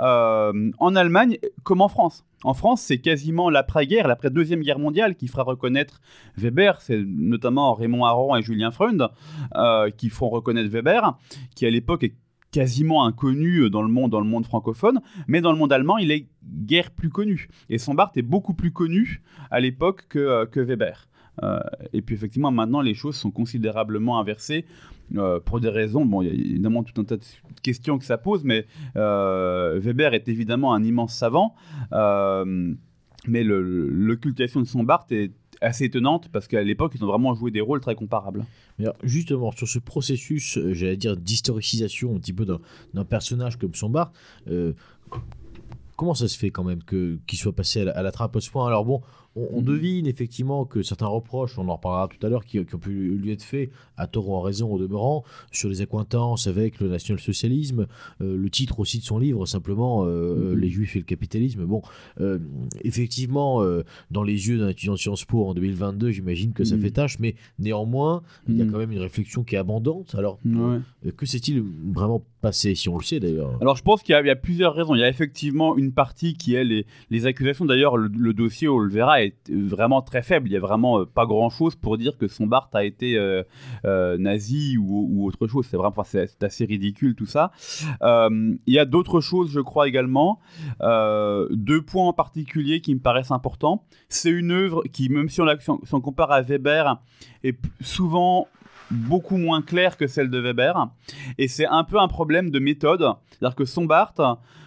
euh, en Allemagne comme en France. En France, c'est quasiment l'après-guerre, l'après-deuxième guerre mondiale qui fera reconnaître Weber. C'est notamment Raymond Aron et Julien Freund euh, qui font reconnaître Weber, qui à l'époque est quasiment inconnu dans le monde dans le monde francophone, mais dans le monde allemand, il est guère plus connu. Et Sombart est beaucoup plus connu à l'époque que, euh, que Weber. Euh, et puis effectivement, maintenant, les choses sont considérablement inversées euh, pour des raisons. Bon, il y a évidemment tout un tas de questions que ça pose, mais euh, Weber est évidemment un immense savant. mais l'occultation de son Barthes est assez étonnante parce qu'à l'époque, ils ont vraiment joué des rôles très comparables. justement, sur ce processus, j'allais dire, d'historicisation un petit peu d'un personnage comme son Barthes, comment ça se fait quand même qu'il soit passé à la, à la, trappe à ce point Alors bon, on, mhm. devine effectivement que certains reproches, on en reparlera tout à l'heure, qui, ont pu lui être faits, à tort ou en raison au demeurant, sur les accointances avec le national-socialisme, euh, le titre aussi de son livre, simplement euh, mhm. Les Juifs et le capitalisme. Bon, euh, effectivement, dans les yeux d'un étudiant de Sciences Po en 2022, j'imagine que ça mhm. fait tâche, mais néanmoins, il y a quand même une réflexion qui est abondante. Alors, que s'est-il vraiment passé, si on le sait d'ailleurs? Alors, je pense qu'il y, a plusieurs raisons. Il y a effectivement une partie qui est les, les accusations. D'ailleurs, le, le, dossier, on le verra, est vraiment très faible. Il y a vraiment euh, pas grand chose pour dire que son Bart a été euh, euh, nazi ou, autre chose. C'est vraiment, assez ridicule tout ça. il y a d'autres choses, je crois également. deux points en particulier qui me paraissent importants. C'est une œuvre qui, même si on, la, si on compare à Weber, est souvent beaucoup moins claire que celle de Weber. Et c'est un peu un problème de méthode. C'est-à-dire que son Bart,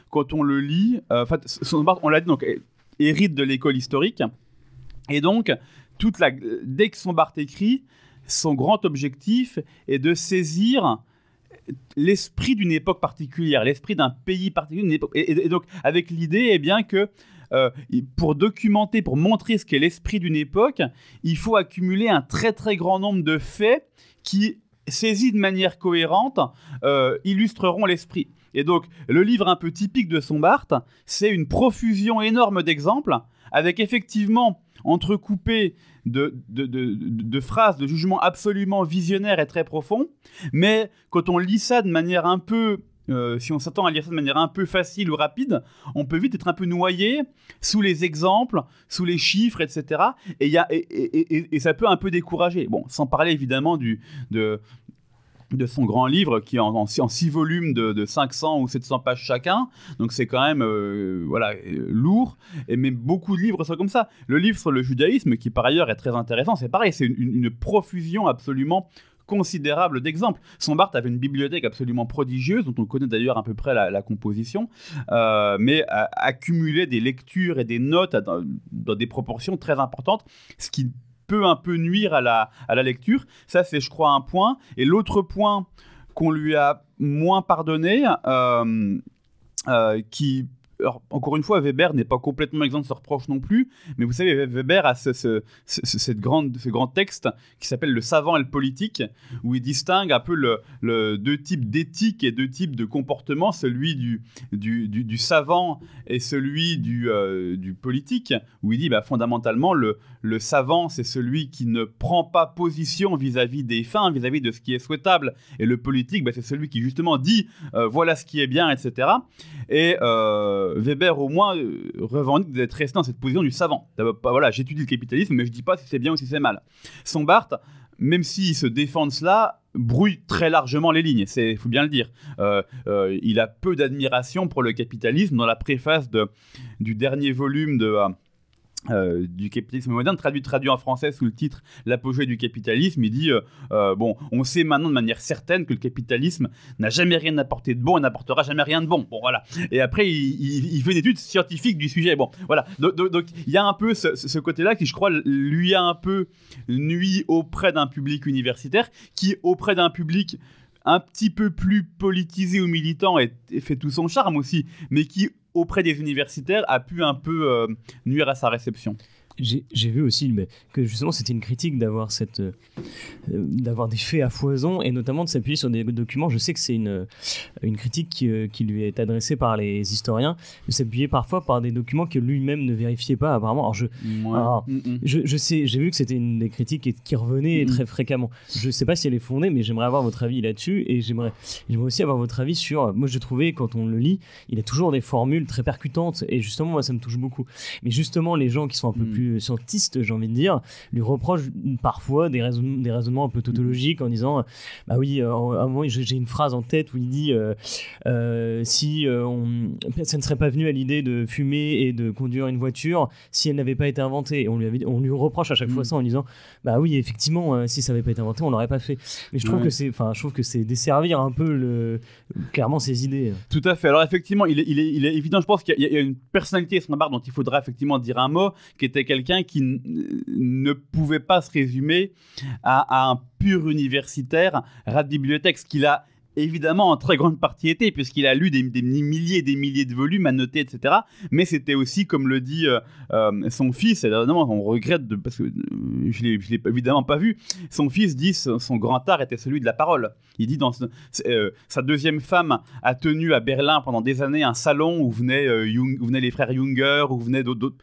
quand on le lit, fait, son on l'a dit, donc hérite de l'école historique. Et donc, toute la, dès que son Barthes écrit, son grand objectif est de saisir l'esprit d'une époque particulière, l'esprit d'un pays particulier. Et, donc, avec l'idée, eh bien, que euh, pour documenter, pour montrer ce qu'est l'esprit d'une époque, il faut accumuler un très très grand nombre de faits qui, saisis de manière cohérente, euh, illustreront l'esprit. Et donc, le livre un peu typique de Sombart, c'est une profusion énorme d'exemples, avec effectivement entrecoupé de, de, de, phrases, de jugements absolument visionnaires et très profonds, mais quand on lit ça de manière un peu euh, si on s'attend à lire ça de manière un peu facile ou rapide, on peut vite être un peu noyé sous les exemples, sous les chiffres, etc. Et, y a, et, et, ça peut un peu décourager. Bon, sans parler évidemment du, de, de son grand livre qui est en, en, six volumes de, 500 ou 700 pages chacun. Donc c'est quand même euh, voilà, lourd. Et, mais beaucoup de livres sont comme ça. Le livre sur le judaïsme, qui par ailleurs est très intéressant, c'est pareil, c'est une, profusion absolument considérable d'exemples. Sombart avait une bibliothèque absolument prodigieuse, dont on connaît d'ailleurs à peu près la, composition, euh, mais accumulait des lectures et des notes dans, des proportions très importantes, ce qui peut un peu nuire à la, à la lecture. Ça, c'est, je crois, un point. Et l'autre point qu'on lui a moins pardonné, euh, euh, qui encore une fois, Weber n'est pas complètement exempt de ce reproche non plus, mais vous savez, Weber a ce, cette grande, ce grand texte qui s'appelle Le savant et le politique, où il distingue un peu le, deux types d'éthique et deux types de comportement, celui du, du, du, savant et celui du, euh, du politique, où il dit bah, fondamentalement, le, le savant, c'est celui qui ne prend pas position vis-à-vis des fins, vis-à-vis de ce qui est souhaitable, et le politique, bah, c'est celui qui justement dit euh, voilà ce qui est bien, etc. Et Weber au moins euh, revendique d'être resté dans cette position du savant. Voilà, j'étudie le capitalisme, mais je dis pas si c'est bien ou si c'est mal. Son Barthes, même s'il se défend de cela, brouille très largement les lignes, il faut bien le dire. Euh, il a peu d'admiration pour le capitalisme. Dans la préface de, du dernier volume de, euh, du capitalisme moderne, traduit, traduit en français sous le titre L'apogée du capitalisme, il dit euh, euh, Bon, on sait maintenant de manière certaine que le capitalisme n'a jamais rien apporté de bon et n'apportera jamais rien de bon. Bon, voilà. Et après, il, fait une étude scientifique du sujet. Bon, voilà. Donc, il y a un peu ce, côté-là qui, je crois, lui a un peu nuit auprès d'un public universitaire qui, auprès d'un public un petit peu plus politisé ou militant, fait tout son charme aussi, mais qui auprès des universitaires a pu un peu euh, nuire à sa réception j'ai vu aussi mais, que justement c'était une critique d'avoir cette euh, d'avoir des faits à foison et notamment de s'appuyer sur des documents. Je sais que c'est une une critique qui, euh, qui, lui est adressée par les historiens de s'appuyer parfois par des documents que lui-même ne vérifiait pas apparemment. Alors je mm, mm. je, je, sais j'ai vu que c'était une des critiques qui revenait mm, très fréquemment. Je sais pas si elle est fondée mais j'aimerais avoir votre avis là-dessus et j'aimerais j'aimerais aussi avoir votre avis sur moi je trouvais quand on le lit il a toujours des formules très percutantes et justement moi ça me touche beaucoup. Mais justement les gens qui sont un peu plus scientiste, j'ai envie de dire, lui reproche parfois des, des raisonnements un peu tautologiques en disant Bah oui, euh, à un moment, j'ai une phrase en tête où il dit euh, euh, Si on, ça ne serait pas venu à l'idée de fumer et de conduire une voiture si elle n'avait pas été inventée. Et on lui, on lui reproche à chaque fois mm. ça en disant Bah oui, effectivement, si ça n'avait pas été inventé, on l'aurait pas fait. Mais je trouve que c'est, enfin, je trouve que c'est desservir un peu le, clairement ses idées. Tout à fait. Alors effectivement, il est, il est, il est évident, je pense qu'il y, a une personnalité barre dont il faudra effectivement dire un mot, qui était quelqu'un qui ne pouvait pas se résumer à, un pur universitaire rat de bibliothèque, ce qu'il a évidemment en très grande partie été, puisqu'il a lu des, milliers et des milliers de volumes, noter, etc. Mais c'était aussi, comme le dit euh, euh, son fils, et on regrette, parce que euh, je ne l'ai évidemment pas vu, son fils dit son grand art était celui de la parole. Il dit dans sa deuxième femme a tenu à Berlin pendant des années un salon où venaient, où venaient les frères Junger, où venaient d'autres,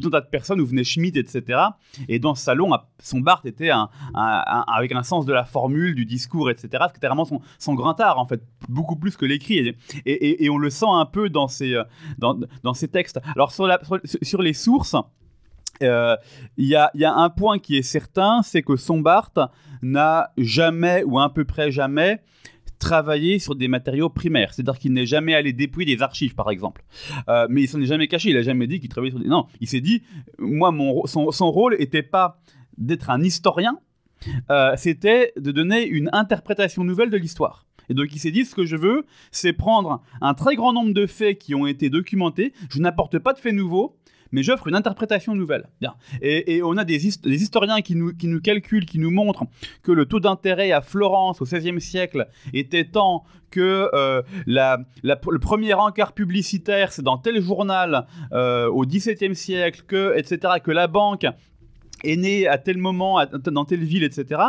tout un tas de personnes, où venait Schmitt, etc. Et dans ce salon, son Barthes était avec un sens de la formule, du discours, etc. C'était vraiment son, son grand en fait, beaucoup plus que l'écrit. Et, on le sent un peu dans ces, euh, dans, dans textes. Alors, sur, les sources, euh, il y, a, un point qui est certain, c'est que Sombart n'a jamais, ou à peu près jamais, travaillé sur des matériaux primaires. C'est-à-dire qu'il n'est jamais allé dépouiller des archives, par exemple. Euh, mais il s'en est jamais caché. Il n'a jamais dit qu'il travaillait sur des... Non, il s'est dit, moi, mon, son, son rôle n'était pas d'être un historien, c'était de donner une interprétation nouvelle de l'histoire. Et donc il s'est dit, ce que je veux, c'est prendre un très grand nombre de faits qui ont été documentés, je n'apporte pas de faits nouveaux, mais j'offre une interprétation nouvelle. Bien. Et, on a des, historiens qui nous, qui nous calculent, qui nous montrent que le taux d'intérêt à Florence au XVIe siècle était tant que euh, le premier encart publicitaire, c'est dans tel journal euh, au XVIIe siècle, que, etc., que la banque est né à tel moment, dans telle ville, etc.,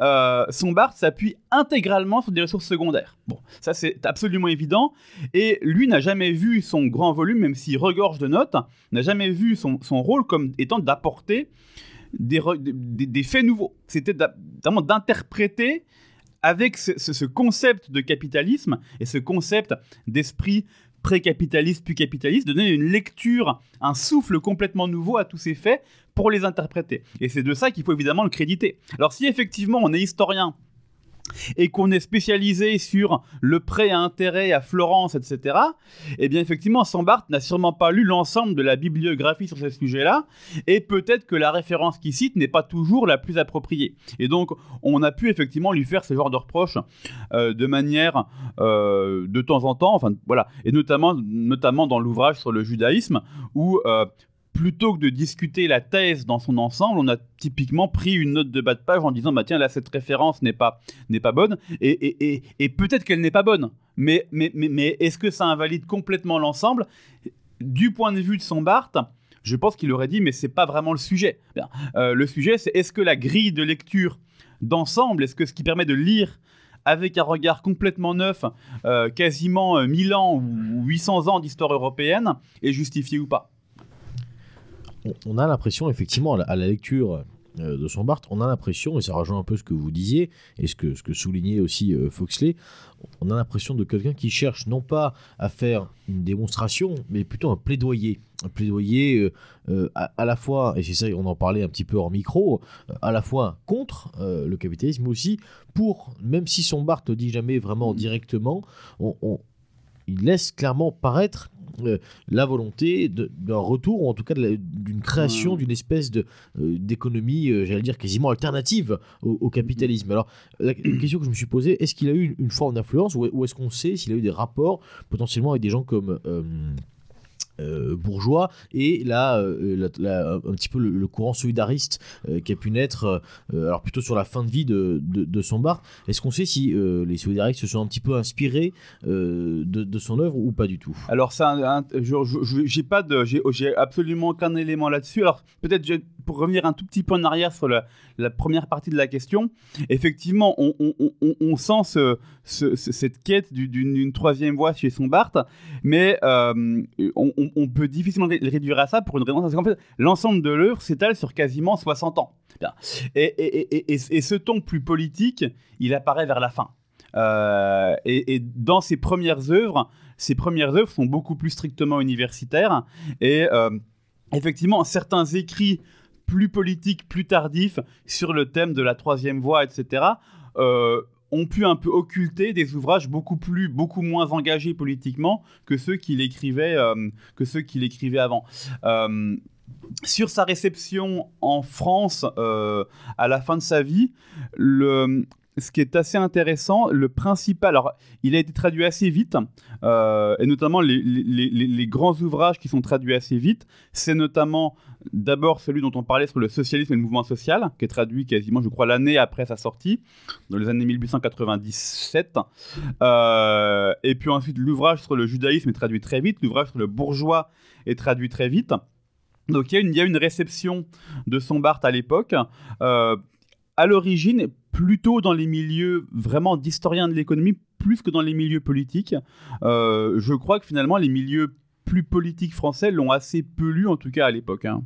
euh, son Bart s'appuie intégralement sur des ressources secondaires. Bon, ça c'est absolument évident. Et lui n'a jamais vu son grand volume, même s'il regorge de notes, n'a jamais vu son, rôle comme étant d'apporter des, des, faits nouveaux. C'était vraiment d'interpréter avec ce, concept de capitalisme et ce concept d'esprit pré-capitaliste puis capitaliste, de donner une lecture, un souffle complètement nouveau à tous ces faits pour les interpréter. Et c'est de ça qu'il faut évidemment le créditer. Alors si effectivement on est historien et qu'on est spécialisé sur le prêt à intérêt à Florence, etc., eh bien effectivement, Sambart n'a sûrement pas lu l'ensemble de la bibliographie sur ce sujet-là, et peut-être que la référence qu'il cite n'est pas toujours la plus appropriée. Et donc, on a pu effectivement lui faire ce genre de reproches euh, de manière euh, de temps en temps, voilà, et notamment, notamment dans l'ouvrage sur le judaïsme, où euh, plutôt que de discuter la thèse dans son ensemble, on a typiquement pris une note de bas de page en disant bah tiens là cette référence n'est pas n'est pas bonne. Et, et, peut-être qu'elle n'est pas bonne, mais mais mais, mais est-ce que ça invalide complètement l'ensemble? Du point de vue de son Barthes, je pense qu'il aurait dit mais c'est pas vraiment le sujet. Euh, le sujet c'est est-ce que la grille de lecture d'ensemble, est-ce que ce qui permet de lire avec un regard complètement neuf, euh, quasiment 1000 euh, ans ou 800 ans d'histoire européenne, est justifié ou pas? On, a l'impression, effectivement, à la, lecture euh, de son Barthes, on a l'impression, et ça rejoint un peu ce que vous disiez, et ce que, ce que soulignait aussi euh, Foxley, on a l'impression de quelqu'un qui cherche non pas à faire une démonstration, mais plutôt un plaidoyer. Un plaidoyer euh, à, la fois, et c'est ça, on en parlait un petit peu hors micro, à la fois contre le capitalisme, mais aussi pour, même si son Barthes ne dit jamais vraiment directement, on, il laisse clairement paraître euh, la volonté d'un retour, ou en tout cas d'une création d'une espèce euh, d'économie, euh, j'allais dire, quasiment alternative au, capitalisme. Alors, la, question que je me suis posée, est-ce qu'il a eu une, forme d'influence, ou, ou est-ce qu'on sait s'il a eu des rapports potentiellement avec des gens comme... Euh, bourgeois et là, euh, un petit peu le, courant solidariste euh, qui a pu naître alors plutôt sur la fin de vie de, de, son bar. Est-ce qu'on sait si les solidaristes se sont un petit peu inspirés de, son œuvre ou pas du tout? Alors ça j'ai pas de j'ai absolument aucun élément là-dessus. Alors peut-être pour revenir un tout petit peu en arrière sur la, première partie de la question, effectivement, on, sent cette quête d'une troisième voie chez son Barthes, mais euh, on, peut difficilement le réduire à ça pour une raison, parce qu'en fait, l'ensemble de l'œuvre s'étale sur quasiment 60 ans. Et, ce ton plus politique, il apparaît vers la fin. Euh, et, dans ses premières œuvres, ses premières œuvres sont beaucoup plus strictement universitaires et euh, effectivement certains écrits plus politique, plus tardif sur le thème de la troisième voie, etc., euh, ont pu un peu occulter des ouvrages beaucoup plus, beaucoup moins engagés politiquement que ceux qu'il écrivait, euh, que ceux qu'il écrivait avant. Euh, sur sa réception en France à la fin de sa vie, le, ce qui est assez intéressant, le principal, alors il a été traduit assez vite, et notamment les, grands ouvrages qui sont traduits assez vite, c'est notamment d'abord celui dont on parlait sur le socialisme et le mouvement social, qui est traduit quasiment, je crois, l'année après sa sortie, dans les années 1897, euh, et puis ensuite l'ouvrage sur le judaïsme est traduit très vite, l'ouvrage sur le bourgeois est traduit très vite. Donc il y, a une, une réception de son Barthes à l'époque. Euh, à l'origine, plutôt dans les milieux vraiment d'historiens de l'économie, plus que dans les milieux politiques. Euh, je crois que finalement, les milieux plus politiques français l'ont assez peu lu, en tout cas à l'époque. Hein.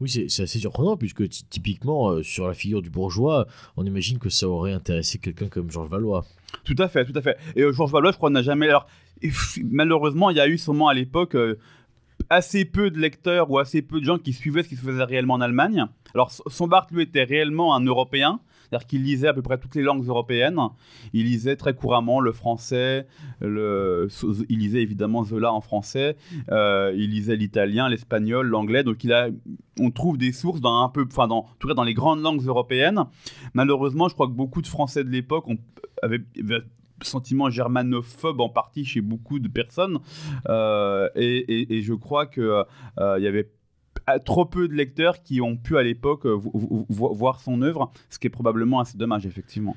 Oui, c'est assez surprenant, puisque typiquement, euh, sur la figure du bourgeois, on imagine que ça aurait intéressé quelqu'un comme Georges Valois. Tout à fait, tout à fait. Et euh, Georges Valois, je crois, n'a jamais... Alors, malheureusement, il y a eu sûrement à l'époque assez peu de lecteurs ou assez peu de gens qui suivaient ce qui se faisait réellement en Allemagne. Alors, Sombart, lui, était réellement un Européen, c'est-à-dire qu'il lisait à peu près toutes les langues européennes. Il lisait très couramment le français, il lisait évidemment Zola en français, euh, il lisait l'italien, l'espagnol, l'anglais. Donc, on trouve des sources dans un peu, enfin, dans, tout cas dans les grandes langues européennes. Malheureusement, je crois que beaucoup de Français de l'époque avaient sentiment germanophobe en partie chez beaucoup de personnes. Euh, et, je crois qu'il euh, il y avait trop peu de lecteurs qui ont pu à l'époque euh, vo- vo- vo- voir son œuvre, ce qui est probablement assez dommage, effectivement.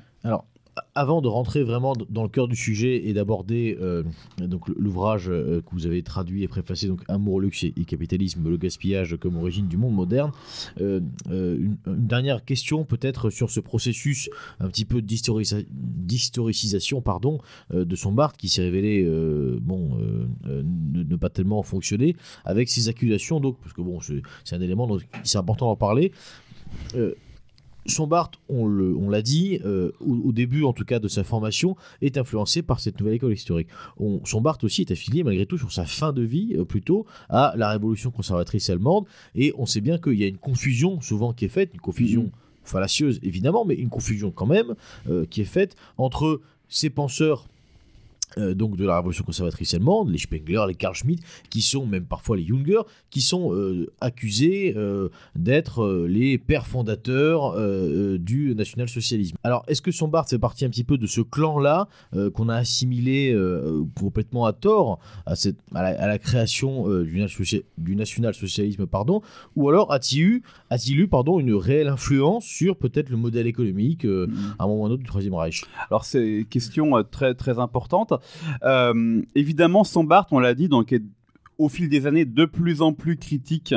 Avant de rentrer vraiment dans le cœur du sujet et d'aborder euh, l'ouvrage euh, que vous avez traduit et préfacé, donc Amour, luxe et, capitalisme, le gaspillage comme origine du monde moderne, euh, une, dernière question peut-être sur ce processus un petit peu d'historicisation pardon, de son Barthes qui s'est révélé bon, ne, pas tellement fonctionner avec ces accusations, donc, parce que bon, c'est un élément dont c'est important d'en parler. Son Barthes, on l'a dit, euh, au, au début en tout cas de sa formation, est influencé par cette nouvelle école historique. On, son Barthes aussi est affilié malgré tout sur sa fin de vie euh, plutôt à la révolution conservatrice allemande et on sait bien qu'il y a une confusion souvent qui est faite, une confusion Mhm. fallacieuse évidemment, mais une confusion quand même euh, qui est faite entre ces penseurs euh, donc de la révolution conservatrice allemande, les Spengler, les Karl Schmitt, qui sont même parfois les Junger, qui sont euh, accusés euh, d'être les pères fondateurs du national-socialisme. Alors, est-ce que son Barthes fait partie un petit peu de ce clan-là qu'on a assimilé complètement à tort à, cette, à, la, à la création du, national- du national-socialisme, pardon, ou alors a-t-il eu, a-t-il eu pardon, une réelle influence sur peut-être le modèle économique euh, à un moment ou à un autre du Troisième Reich? Alors c'est une question très très importante. Euh, évidemment, Sombart, on l'a dit, donc est au fil des années de plus en plus critique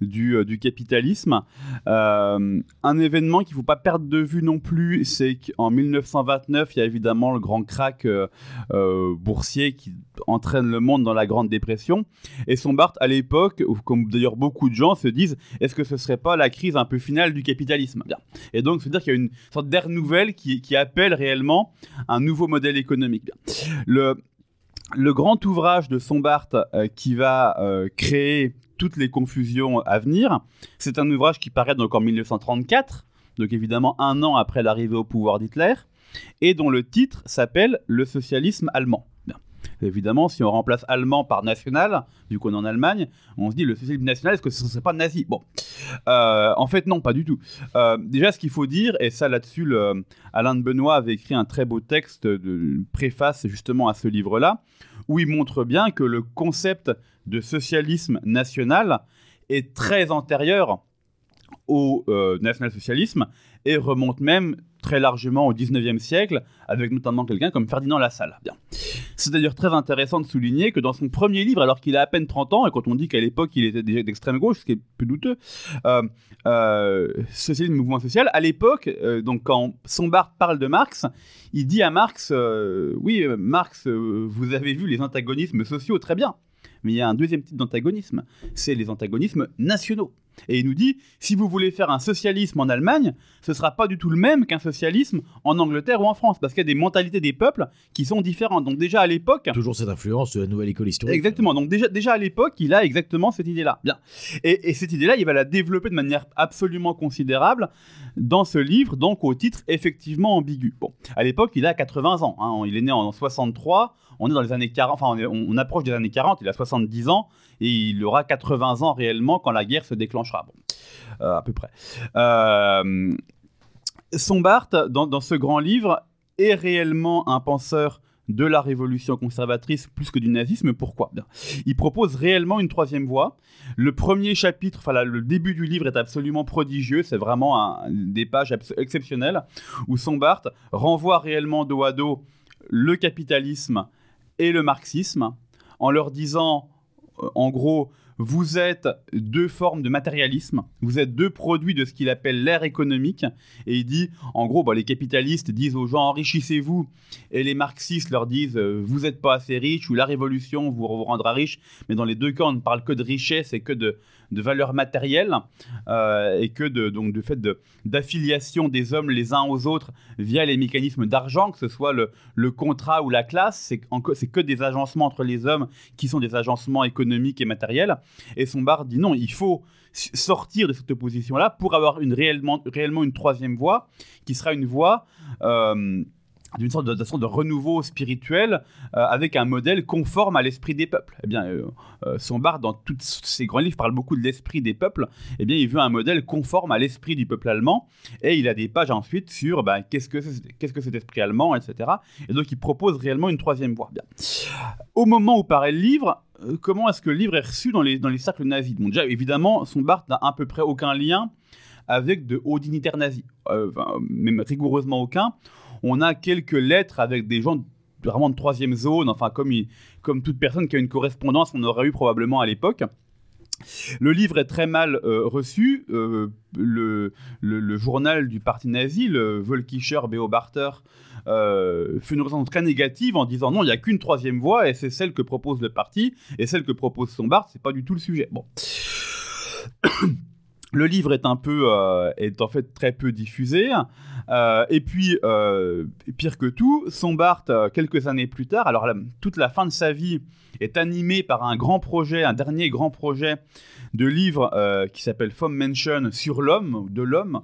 du, euh, du capitalisme. Euh, un événement qu'il ne faut pas perdre de vue non plus, c'est qu'en 1929, il y a évidemment le grand crack euh, boursier qui entraîne le monde dans la Grande Dépression. Et Sombart, à l'époque, comme d'ailleurs beaucoup de gens se disent, est-ce que ce serait pas la crise un peu finale du capitalisme? Et donc, c'est-à-dire qu'il y a une sorte d'ère nouvelle qui, appelle réellement un nouveau modèle économique. Le, grand ouvrage de Sombart euh, qui va créer toutes les confusions à venir, c'est un ouvrage qui paraît donc en 1934, donc évidemment un an après l'arrivée au pouvoir d'Hitler, et dont le titre s'appelle Le socialisme allemand. Évidemment, si on remplace allemand par national, vu qu'on est en Allemagne, on se dit le socialisme national, est-ce que ce ne serait pas nazi? Bon, Euh, en fait non, pas du tout. Euh, déjà, ce qu'il faut dire, et ça là-dessus, Alain de Benoît avait écrit un très beau texte de préface justement à ce livre-là, où il montre bien que le concept de socialisme national est très antérieur au euh, national-socialisme et remonte même très largement au 19e siècle, avec notamment quelqu'un comme Ferdinand Lassalle. Bien. C'est d'ailleurs très intéressant de souligner que dans son premier livre, alors qu'il a à peine 30 ans, et quand on dit qu'à l'époque il était déjà d'extrême gauche, ce qui est peu douteux, euh, euh, Socialisme mouvement social, à l'époque, euh, donc quand Sombart parle de Marx, il dit à Marx, euh, oui, euh, Marx, euh, vous avez vu les antagonismes sociaux, très bien, mais il y a un deuxième type d'antagonisme, c'est les antagonismes nationaux. Et il nous dit, si vous voulez faire un socialisme en Allemagne, ce sera pas du tout le même qu'un socialisme en Angleterre ou en France, parce qu'il y a des mentalités des peuples qui sont différentes. Donc déjà à l'époque, Toujours cette influence de la nouvelle école historique. Exactement. Donc déjà, déjà à l'époque, il a exactement cette idée-là. Bien. Et, et cette idée-là, il va la développer de manière absolument considérable dans ce livre, donc au titre effectivement ambigu. Bon, à l'époque, il a 80 ans. hein. Il est né en 63. On est dans les années 40. Enfin, on, approche des années 40. Il a 70 ans et il aura 80 ans réellement quand la guerre se déclenchera. Bon, Euh, à peu près. Euh, Sombart, dans, ce grand livre, est réellement un penseur de la révolution conservatrice plus que du nazisme. Pourquoi? Il propose réellement une troisième voie. Le premier chapitre, enfin le début du livre est absolument prodigieux. C'est vraiment des pages exceptionnelles où Sombart renvoie réellement dos à dos le capitalisme et le marxisme en leur disant, euh, en gros, vous êtes deux formes de matérialisme, vous êtes deux produits de ce qu'il appelle l'ère économique, et il dit, en gros, bah, les capitalistes disent aux gens enrichissez-vous, et les marxistes leur disent euh, vous n'êtes pas assez riches, ou la révolution vous, vous rendra riche, mais dans les deux cas, on ne parle que de richesse et que de, de valeur matérielle, euh, et que de, donc, de fait d'affiliation des hommes les uns aux autres via les mécanismes d'argent, que ce soit le, le contrat ou la classe, c'est que des agencements entre les hommes qui sont des agencements économiques et matériels. Et Sombart dit non, il faut sortir de cette opposition-là pour avoir une réellement, réellement une troisième voie, qui sera une voie euh, d'une sorte de, renouveau spirituel euh, avec un modèle conforme à l'esprit des peuples. Eh bien, euh, euh, Sombart, dans tous ses grands livres, parle beaucoup de l'esprit des peuples. Eh bien, il veut un modèle conforme à l'esprit du peuple allemand. Et il a des pages ensuite sur ben, qu'est-ce que qu'est-ce que cet esprit allemand, etc. Et donc, il propose réellement une troisième voie. Au moment où paraît le livre, euh, comment est-ce que le livre est reçu dans les, dans les cercles nazis? Bon, déjà, évidemment, Sombart n'a à peu près aucun lien avec de hauts dignitaires nazis, euh, enfin, même rigoureusement aucun on a quelques lettres avec des gens vraiment de troisième zone, enfin comme, comme toute personne qui a une correspondance, on aurait eu probablement à l'époque. Le livre est très mal euh, reçu. Euh, le, journal du parti nazi, le Volkischer Beobachter, euh, fait une représentation très négative en disant non, il n'y a qu'une troisième voie et c'est celle que propose le parti et celle que propose son Sombart, c'est pas du tout le sujet. Bon. Le livre est un peu, euh, est en fait très peu diffusé. Euh, et puis, euh, pire que tout, Sombart, quelques années plus tard, alors toute la fin de sa vie est animée par un grand projet, un dernier grand projet de livre qui s'appelle Fom Mention sur l'homme, de l'homme,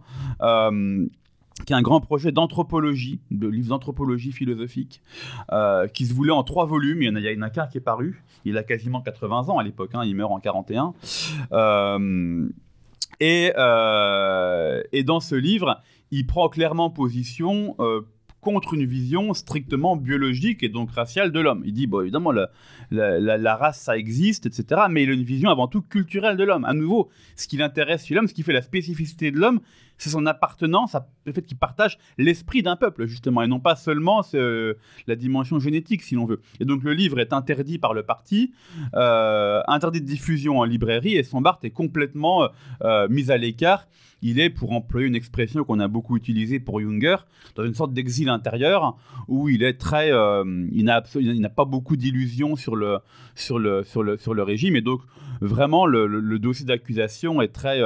qui est un grand projet d'anthropologie, de livre d'anthropologie philosophique, qui se voulait en trois volumes. Il y en a, il y qu'un qui est paru. Il a quasiment 80 ans à l'époque, hein, il meurt en 41. Euh, et, euh, et, dans ce livre, il prend clairement position euh, contre une vision strictement biologique et donc raciale de l'homme. Il dit, évidemment, la, la, race, ça existe, etc., mais il a une vision avant tout culturelle de l'homme. À nouveau, ce qui l'intéresse chez l'homme, ce qui fait la spécificité de l'homme, c'est son appartenance, le fait qu'il partage l'esprit d'un peuple, justement, et non pas seulement euh, la dimension génétique, si l'on veut. Et donc le livre est interdit par le parti, euh, interdit de diffusion en librairie, et Sombart est complètement euh, mis à l'écart. Il est, pour employer une expression qu'on a beaucoup utilisée pour Junger, dans une sorte d'exil intérieur, où il est très... euh, il n'a pas beaucoup d'illusions sur le, régime, et donc vraiment le dossier d'accusation est très...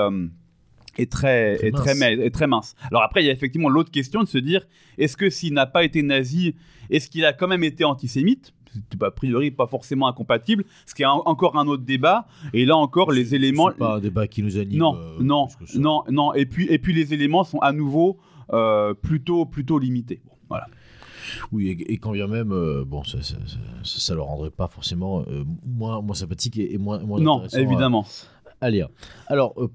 Est très, très, est très, est très mince. Alors après, il y a effectivement l'autre question de se dire, est-ce que s'il n'a pas été nazi, est-ce qu'il a quand même été antisémite? C'est a priori pas forcément incompatible, ce qui est un, encore un autre débat. Et là encore, les éléments. C'est pas un débat qui nous anime. Non, euh, non, non, non. Et puis, et puis les éléments sont à nouveau euh, plutôt, plutôt limités. Bon, voilà. Oui, et, et, quand bien même, euh, bon, ça, ça, ça, ça, le rendrait pas forcément euh, moins, moins sympathique et, et moins, moins Non, évidemment. À, à, lire. Alors, euh,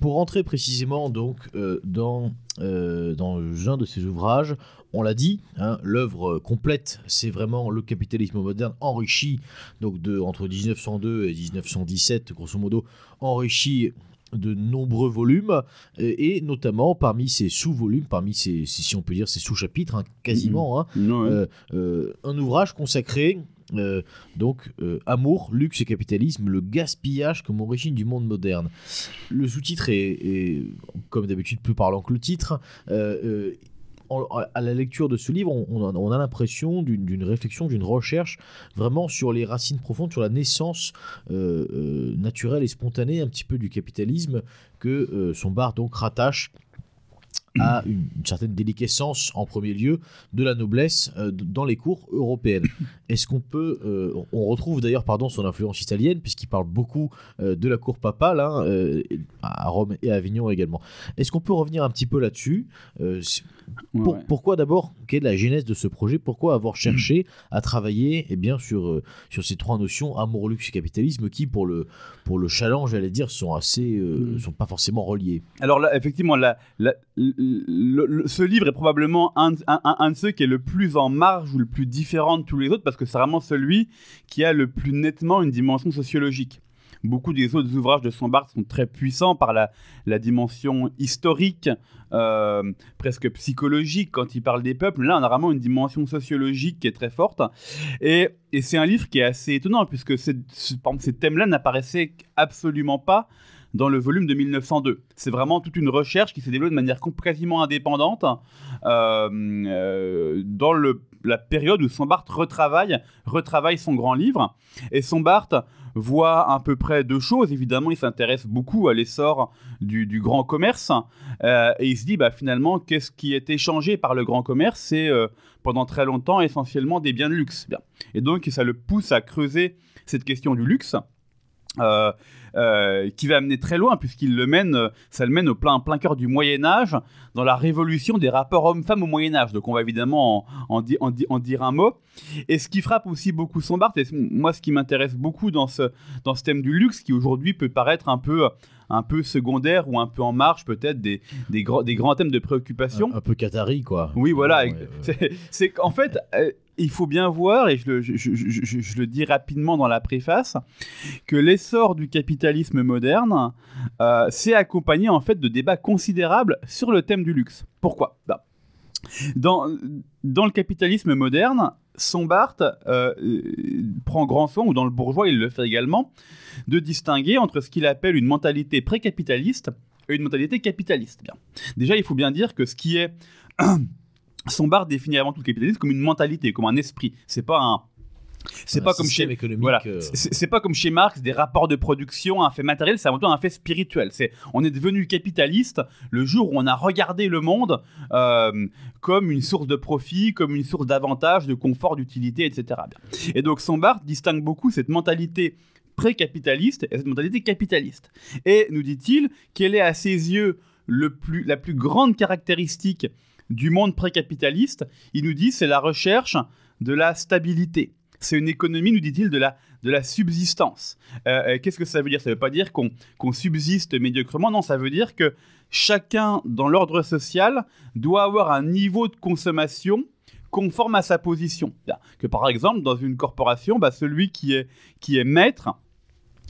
pour, rentrer précisément donc euh, dans, dans un de ces ouvrages, on l'a dit, hein, l'œuvre complète, c'est vraiment le capitalisme moderne enrichi, donc de, entre 1902 et 1917, grosso modo, enrichi de nombreux volumes et, et notamment parmi ces sous-volumes, parmi ces, si on peut dire ces sous-chapitres, hein, quasiment, hein, mmh. ouais. euh, euh, un ouvrage consacré euh, donc euh, amour, luxe et capitalisme, le gaspillage comme origine du monde moderne. Le sous-titre est, est, comme d'habitude plus parlant que le titre. Euh, à la lecture de ce livre, on, a, l'impression d'une réflexion, d'une recherche vraiment sur les racines profondes, sur la naissance euh, euh, naturelle et spontanée un petit peu du capitalisme que euh, son bar donc rattache à une, certaine déliquescence en premier lieu de la noblesse dans les cours européennes. Est-ce qu'on peut, on retrouve d'ailleurs pardon son influence italienne puisqu'il parle beaucoup de la cour papale hein, à Rome et à Avignon également. Est-ce qu'on peut revenir un petit peu là-dessus? Pour, ouais. Pourquoi d'abord, quelle est la genèse de ce projet Pourquoi avoir cherché à travailler eh bien, sur, sur ces trois notions, amour, luxe et capitalisme, qui pour le, pour le challenge, j'allais dire, sont assez, euh, sont pas forcément reliés Alors là, effectivement, la, la, le, le, ce livre est probablement un, un, un, de ceux qui est le plus en marge ou le plus différent de tous les autres, parce que c'est vraiment celui qui a le plus nettement une dimension sociologique beaucoup des autres ouvrages de Sombart sont très puissants par la, dimension historique, euh, presque psychologique quand il parle des peuples. Là, on a vraiment une dimension sociologique qui est très forte. Et, c'est un livre qui est assez étonnant, puisque ces, thèmes-là n'apparaissaient absolument pas dans le volume de 1902. C'est vraiment toute une recherche qui s'est développée de manière quasiment indépendante euh, euh, dans la période où Sombart retravaille, retravaille son grand livre. Et Sombart voit à peu près deux choses. Évidemment, il s'intéresse beaucoup à l'essor du, grand commerce euh, et il se dit bah, finalement, qu'est-ce qui est échangé par le grand commerce? C'est euh, pendant très longtemps essentiellement des biens de luxe. Et donc, ça le pousse à creuser cette question du luxe. Euh, euh, qui va amener très loin puisqu'il le mène, euh, ça le mène au plein, plein cœur du Moyen Âge, dans la révolution des rapports hommes-femmes au Moyen Âge. Donc on va évidemment en, en, di- en di- en dire un mot. Et ce qui frappe aussi beaucoup son Barthes, et moi ce qui m'intéresse beaucoup dans ce, dans ce thème du luxe, qui aujourd'hui peut paraître un peu, un peu secondaire ou un peu en marge peut-être des, des, grands- des grands thèmes de préoccupation. Un, un peu Qatari, quoi. Oui, voilà. Ouais, ouais. C'est- C'est qu'en fait, il faut bien voir, et je le, dis rapidement dans la préface, que l'essor du capitalisme moderne euh, s'est accompagné en fait de débats considérables sur le thème du luxe. Pourquoi? Bah, dans, dans le capitalisme moderne, Sombart euh, euh, prend grand soin, ou dans le bourgeois il le fait également, de distinguer entre ce qu'il appelle une mentalité pré-capitaliste et une mentalité capitaliste. Bien. Déjà, il faut bien dire que ce qui est Sombart définit avant tout le capitalisme comme une mentalité, comme un esprit. C'est pas un. C'est pas comme chez. Voilà. euh, C'est pas comme chez Marx, des rapports de production, un fait matériel, c'est avant tout un fait spirituel. C'est, on est devenu capitaliste le jour où on a regardé le monde euh, comme une source de profit, comme une source d'avantage, de confort, d'utilité, etc. Et donc Sombart distingue beaucoup cette mentalité pré-capitaliste et cette mentalité capitaliste. Et nous dit-il quelle est à ses yeux le plus, la plus grande caractéristique du monde pré-capitaliste Il nous dit c'est la recherche de la stabilité. C'est une économie, nous dit-il, de la, de la subsistance. Euh, euh, Qu'est-ce que ça veut dire? Ça ne veut pas dire qu'on subsiste médiocrement, non, ça veut dire que chacun dans l'ordre social doit avoir un niveau de consommation conforme à sa position. Que par exemple, dans une corporation, bah, celui qui est, qui est maître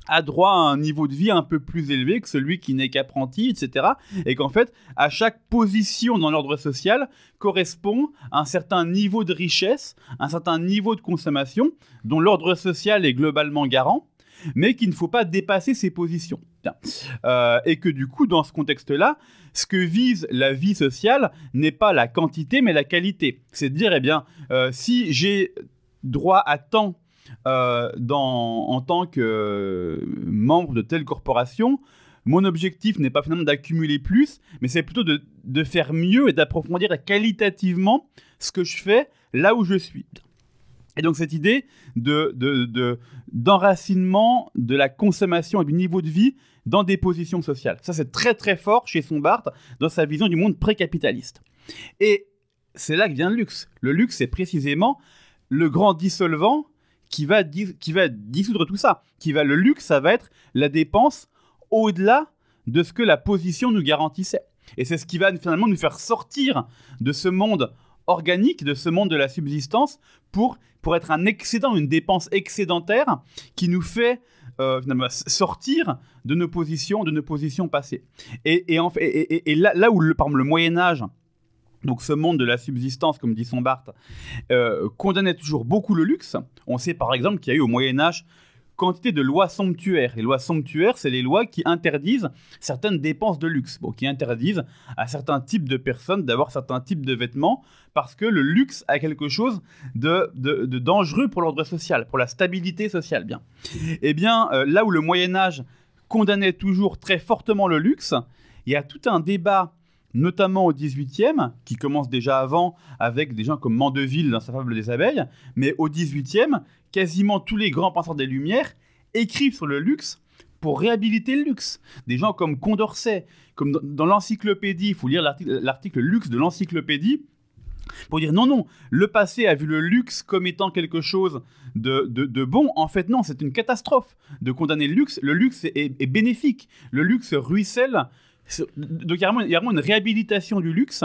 a droit à un niveau de vie un peu plus élevé que celui qui n'est qu'apprenti, etc. Et qu'en fait, à chaque position dans l'ordre social correspond un certain niveau de richesse, un certain niveau de consommation dont l'ordre social est globalement garant, mais qu'il ne faut pas dépasser ces positions. Euh, et que du coup, dans ce contexte-là, ce que vise la vie sociale n'est pas la quantité, mais la qualité. C'est de dire, eh bien, euh, si j'ai droit à tant euh, dans, en tant que euh, membre de telle corporation, mon objectif n'est pas finalement d'accumuler plus, mais c'est plutôt de, de faire mieux et d'approfondir qualitativement ce que je fais là où je suis. Et donc cette idée de, de, de- d'enracinement de la consommation et du niveau de vie dans des positions sociales. Ça c'est très très fort chez Sombart dans sa vision du monde pré-capitaliste. Et c'est là que vient le luxe. Le luxe c'est précisément le grand dissolvant qui va, qui va dissoudre tout ça. Qui va, le luxe, ça va être la dépense au-delà de ce que la position nous garantissait. Et c'est ce qui va finalement nous faire sortir de ce monde organique, de ce monde de la subsistance, pour, pour être un excédent, une dépense excédentaire qui nous fait euh, sortir de nos positions, de nos positions passées. Et, là, où le, par le Moyen Âge, donc ce monde de la subsistance, comme dit Sombart, euh, condamnait toujours beaucoup le luxe. On sait par exemple qu'il y a eu au Moyen Âge quantité de lois somptuaires. Les lois somptuaires, c'est les lois qui interdisent certaines dépenses de luxe, bon, qui interdisent à certains types de personnes d'avoir certains types de vêtements, parce que le luxe a quelque chose de, dangereux pour l'ordre social, pour la stabilité sociale. Bien. Eh bien, euh, là où le Moyen Âge condamnait toujours très fortement le luxe, il y a tout un débat notamment au 18e, qui commence déjà avant avec des gens comme Mandeville dans sa fable des abeilles, mais au 18e, quasiment tous les grands penseurs des Lumières écrivent sur le luxe pour réhabiliter le luxe. Des gens comme Condorcet, comme dans, l'encyclopédie, il faut lire l'article luxe de l'encyclopédie, pour dire non, non, le passé a vu le luxe comme étant quelque chose de, de- bon. En fait, non, c'est une catastrophe de condamner le luxe. Le luxe est bénéfique. Le luxe ruisselle. Donc, il y a vraiment- une réhabilitation du luxe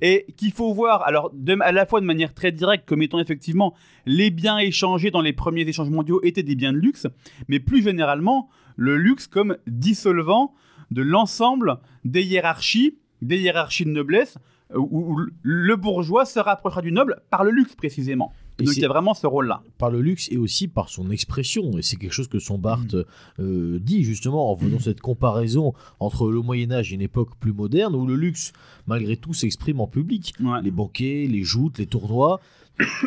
et qu'il faut voir, alors, à la fois de manière très directe, comme étant effectivement les biens échangés dans les premiers échanges mondiaux étaient des biens de luxe, mais plus généralement, le luxe comme dissolvant de l'ensemble des hiérarchies, des hiérarchies de noblesse, euh, où le bourgeois se rapprochera du noble par le luxe précisément. Et Donc il y a vraiment ce rôle-là. par le luxe et aussi par son expression. Et c'est quelque chose que son Barthes Mm. euh, dit justement en faisant cette comparaison entre le Moyen Âge et une époque plus moderne où le luxe, malgré tout, s'exprime en public. Ouais. Les banquets, les joutes, les tournois.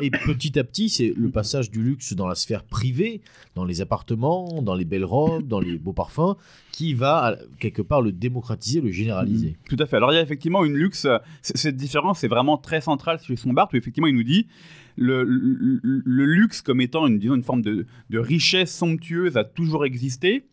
Et petit à petit, c'est le passage du luxe dans la sphère privée, dans les appartements, dans les belles robes, dans les beaux parfums, qui va quelque part le démocratiser, le généraliser. Tout à fait. Alors il y a effectivement une luxe, cette différence est vraiment très centrale chez Sombart, où effectivement il nous dit le, luxe comme étant une, forme de, richesse somptueuse a toujours existé,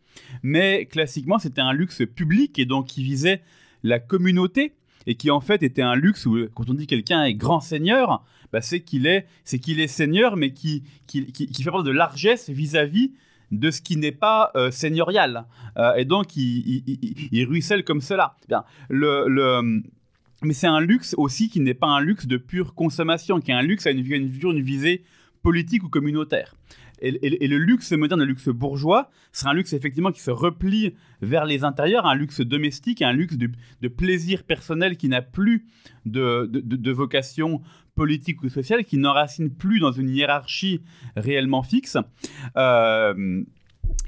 mais classiquement c'était un luxe public et donc qui visait la communauté et qui en fait était un luxe où quand on dit quelqu'un est grand seigneur, bah, c'est qu'il est, est seigneur, mais qui, fait preuve de largesse vis-à-vis de ce qui n'est pas euh, seigneurial. Euh, et donc, il, ruisselle comme cela. Bien, le mais c'est un luxe aussi qui n'est pas un luxe de pure consommation, qui est un luxe à une, une, une visée politique ou communautaire. Et, le luxe moderne, le luxe bourgeois, c'est un luxe effectivement qui se replie vers les intérieurs, un luxe domestique, un luxe de, plaisir personnel qui n'a plus de, vocation politique ou sociale, qui n'enracine plus dans une hiérarchie réellement fixe. Euh,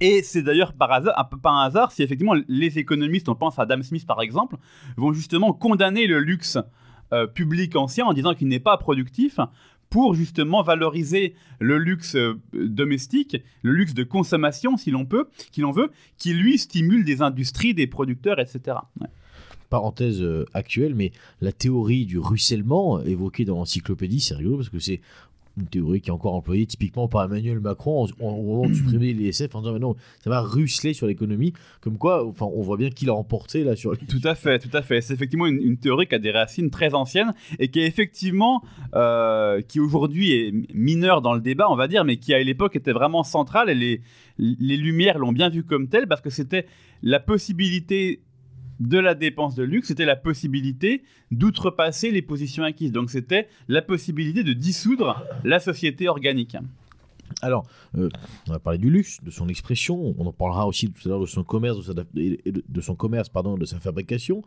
et c'est d'ailleurs par hasard, un peu par hasard, si effectivement les économistes, on pense à Adam Smith par exemple, vont justement condamner le luxe euh, public ancien en disant qu'il n'est pas productif pour justement valoriser le luxe euh, domestique, le luxe de consommation, si l'on peut, qui l'on veut, qui lui stimule des industries, des producteurs, etc. Parenthèse euh, actuelle, mais la théorie du ruissellement évoquée dans l'encyclopédie, c'est rigolo parce que c'est une théorie qui est encore employée typiquement par Emmanuel Macron au moment de supprimer l'ISF en disant mais non ça va ruisseler sur l'économie. Comme quoi enfin on voit bien qu'il a remporté là sur tout à fait tout à fait. C'est effectivement une, théorie qui a des racines très anciennes et qui est effectivement euh, qui aujourd'hui est mineure dans le débat on va dire mais qui à l'époque était vraiment centrale et les les lumières l'ont bien vu comme telle parce que c'était la possibilité de la dépense de luxe, c'était la possibilité d'outrepasser les positions acquises. Donc c'était la possibilité de dissoudre la société organique. Alors, euh, on a parlé du luxe, de son expression, on en parlera aussi tout à l'heure de son commerce, de, sa, son commerce, pardon, de sa fabrication.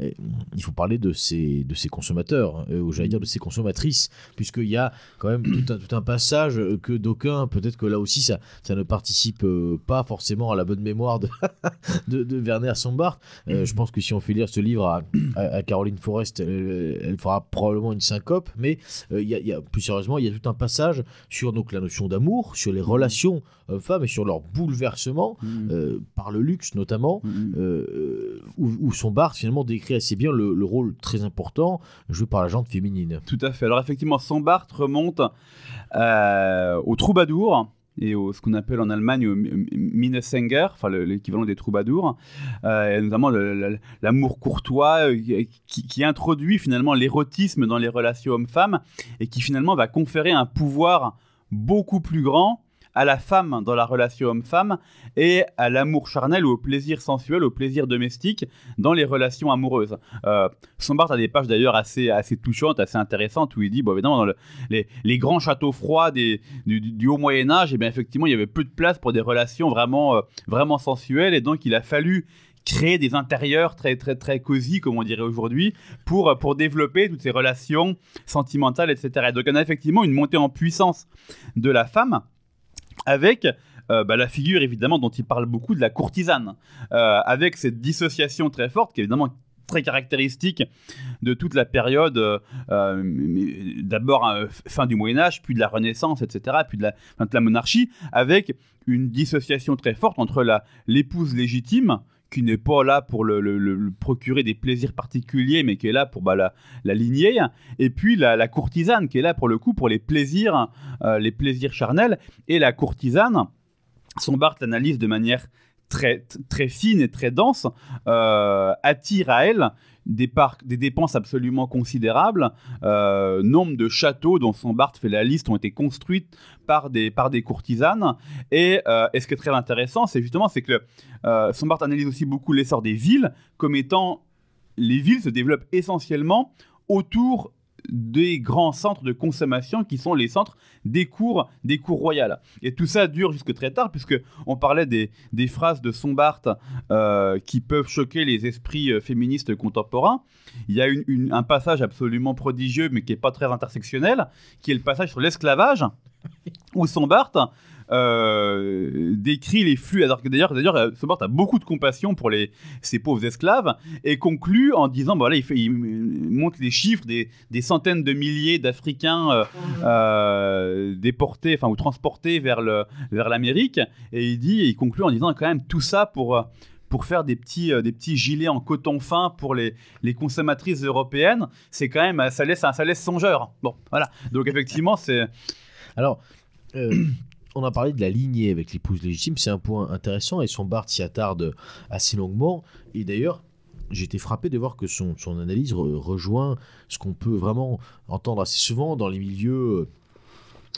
il faut parler de ses, de ses consommateurs, euh, ou j'allais dire de ses consommatrices, puisqu'il y a quand même tout un, tout un passage que d'aucuns, peut-être que là aussi ça, ça ne participe euh, pas forcément à la bonne mémoire de, de, Werner Sombart. je pense que si on fait lire ce livre à, Caroline Forest, elle, fera probablement une syncope, mais il y a, plus sérieusement, il y a tout un passage sur donc, la notion d'amour sur les relations hommes-femmes et sur leur bouleversement mm. euh, par le luxe notamment, mm. euh, où, son bar finalement décrit assez bien le, rôle très important joué par la gente féminine. Tout à fait. Alors effectivement, son bar remonte euh, au troubadour et au, ce qu'on appelle en Allemagne Minnesänger, enfin l'équivalent des troubadours, et notamment l'amour courtois qui, qui, introduit finalement l'érotisme dans les relations hommes-femmes et qui finalement va conférer un pouvoir beaucoup plus grand à la femme dans la relation homme-femme et à l'amour charnel ou au plaisir sensuel, au plaisir domestique dans les relations amoureuses. Euh, Sombart a des pages d'ailleurs assez, assez touchantes, assez intéressantes où il dit, bon évidemment, dans les, les, grands châteaux froids du, haut Moyen Âge, et eh bien effectivement, il y avait peu de place pour des relations vraiment, euh, vraiment sensuelles et donc il a fallu créer des intérieurs très très très cosy comme on dirait aujourd'hui pour pour développer toutes ces relations sentimentales etc. Et donc on a effectivement une montée en puissance de la femme avec euh, bah, la figure évidemment dont il parle beaucoup de la courtisane, euh, avec cette dissociation très forte qui est évidemment très caractéristique de toute la période, euh, d'abord fin du Moyen Âge, puis de la Renaissance, etc., puis de la, de la monarchie, avec une dissociation très forte entre l'épouse légitime, qui n'est pas là pour le, procurer des plaisirs particuliers, mais qui est là pour bah, la, la, lignée, et puis la, courtisane, qui est là pour le coup pour les plaisirs, euh, les plaisirs charnels, et la courtisane, son Barthes l'analyse de manière très, fine et très dense, euh, attire à elle des, dépenses absolument considérables. Euh, nombre de châteaux dont son Barthes fait la liste ont été construits par des, courtisanes. Et, euh, et ce qui est très intéressant, c'est justement c'est que euh, son Barthes analyse aussi beaucoup l'essor des villes comme étant les villes se développent essentiellement autour des grands centres de consommation qui sont les centres des cours, des cours royales. Et tout ça dure jusque très tard, puisque on parlait des, des phrases de Sombart euh, qui peuvent choquer les esprits euh, féministes contemporains. Il y a un passage absolument prodigieux, mais qui n'est pas très intersectionnel, qui est le passage sur l'esclavage, où Sombart euh, décrit les flux. Alors que d'ailleurs, d'ailleurs, euh, Sombart a beaucoup de compassion pour les, ces pauvres esclaves et conclut en disant, voilà, il, fait, il montre les chiffres des, des centaines de milliers d'Africains euh, euh, déportés, enfin ou transportés vers le, vers l'Amérique, et il dit, et il conclut en disant quand même tout ça pour pour faire des petits, euh, des petits gilets en coton fin pour les, les consommatrices européennes, c'est quand même, ça laisse, ça laisse songeur. Bon, voilà. Donc effectivement, c'est Alors, euh, on a parlé de la lignée avec l'épouse légitime, c'est un point intéressant et son Barthes s'y attarde assez longuement. Et d'ailleurs, j'ai été frappé de voir que son, son analyse re- rejoint ce qu'on peut vraiment entendre assez souvent dans les milieux.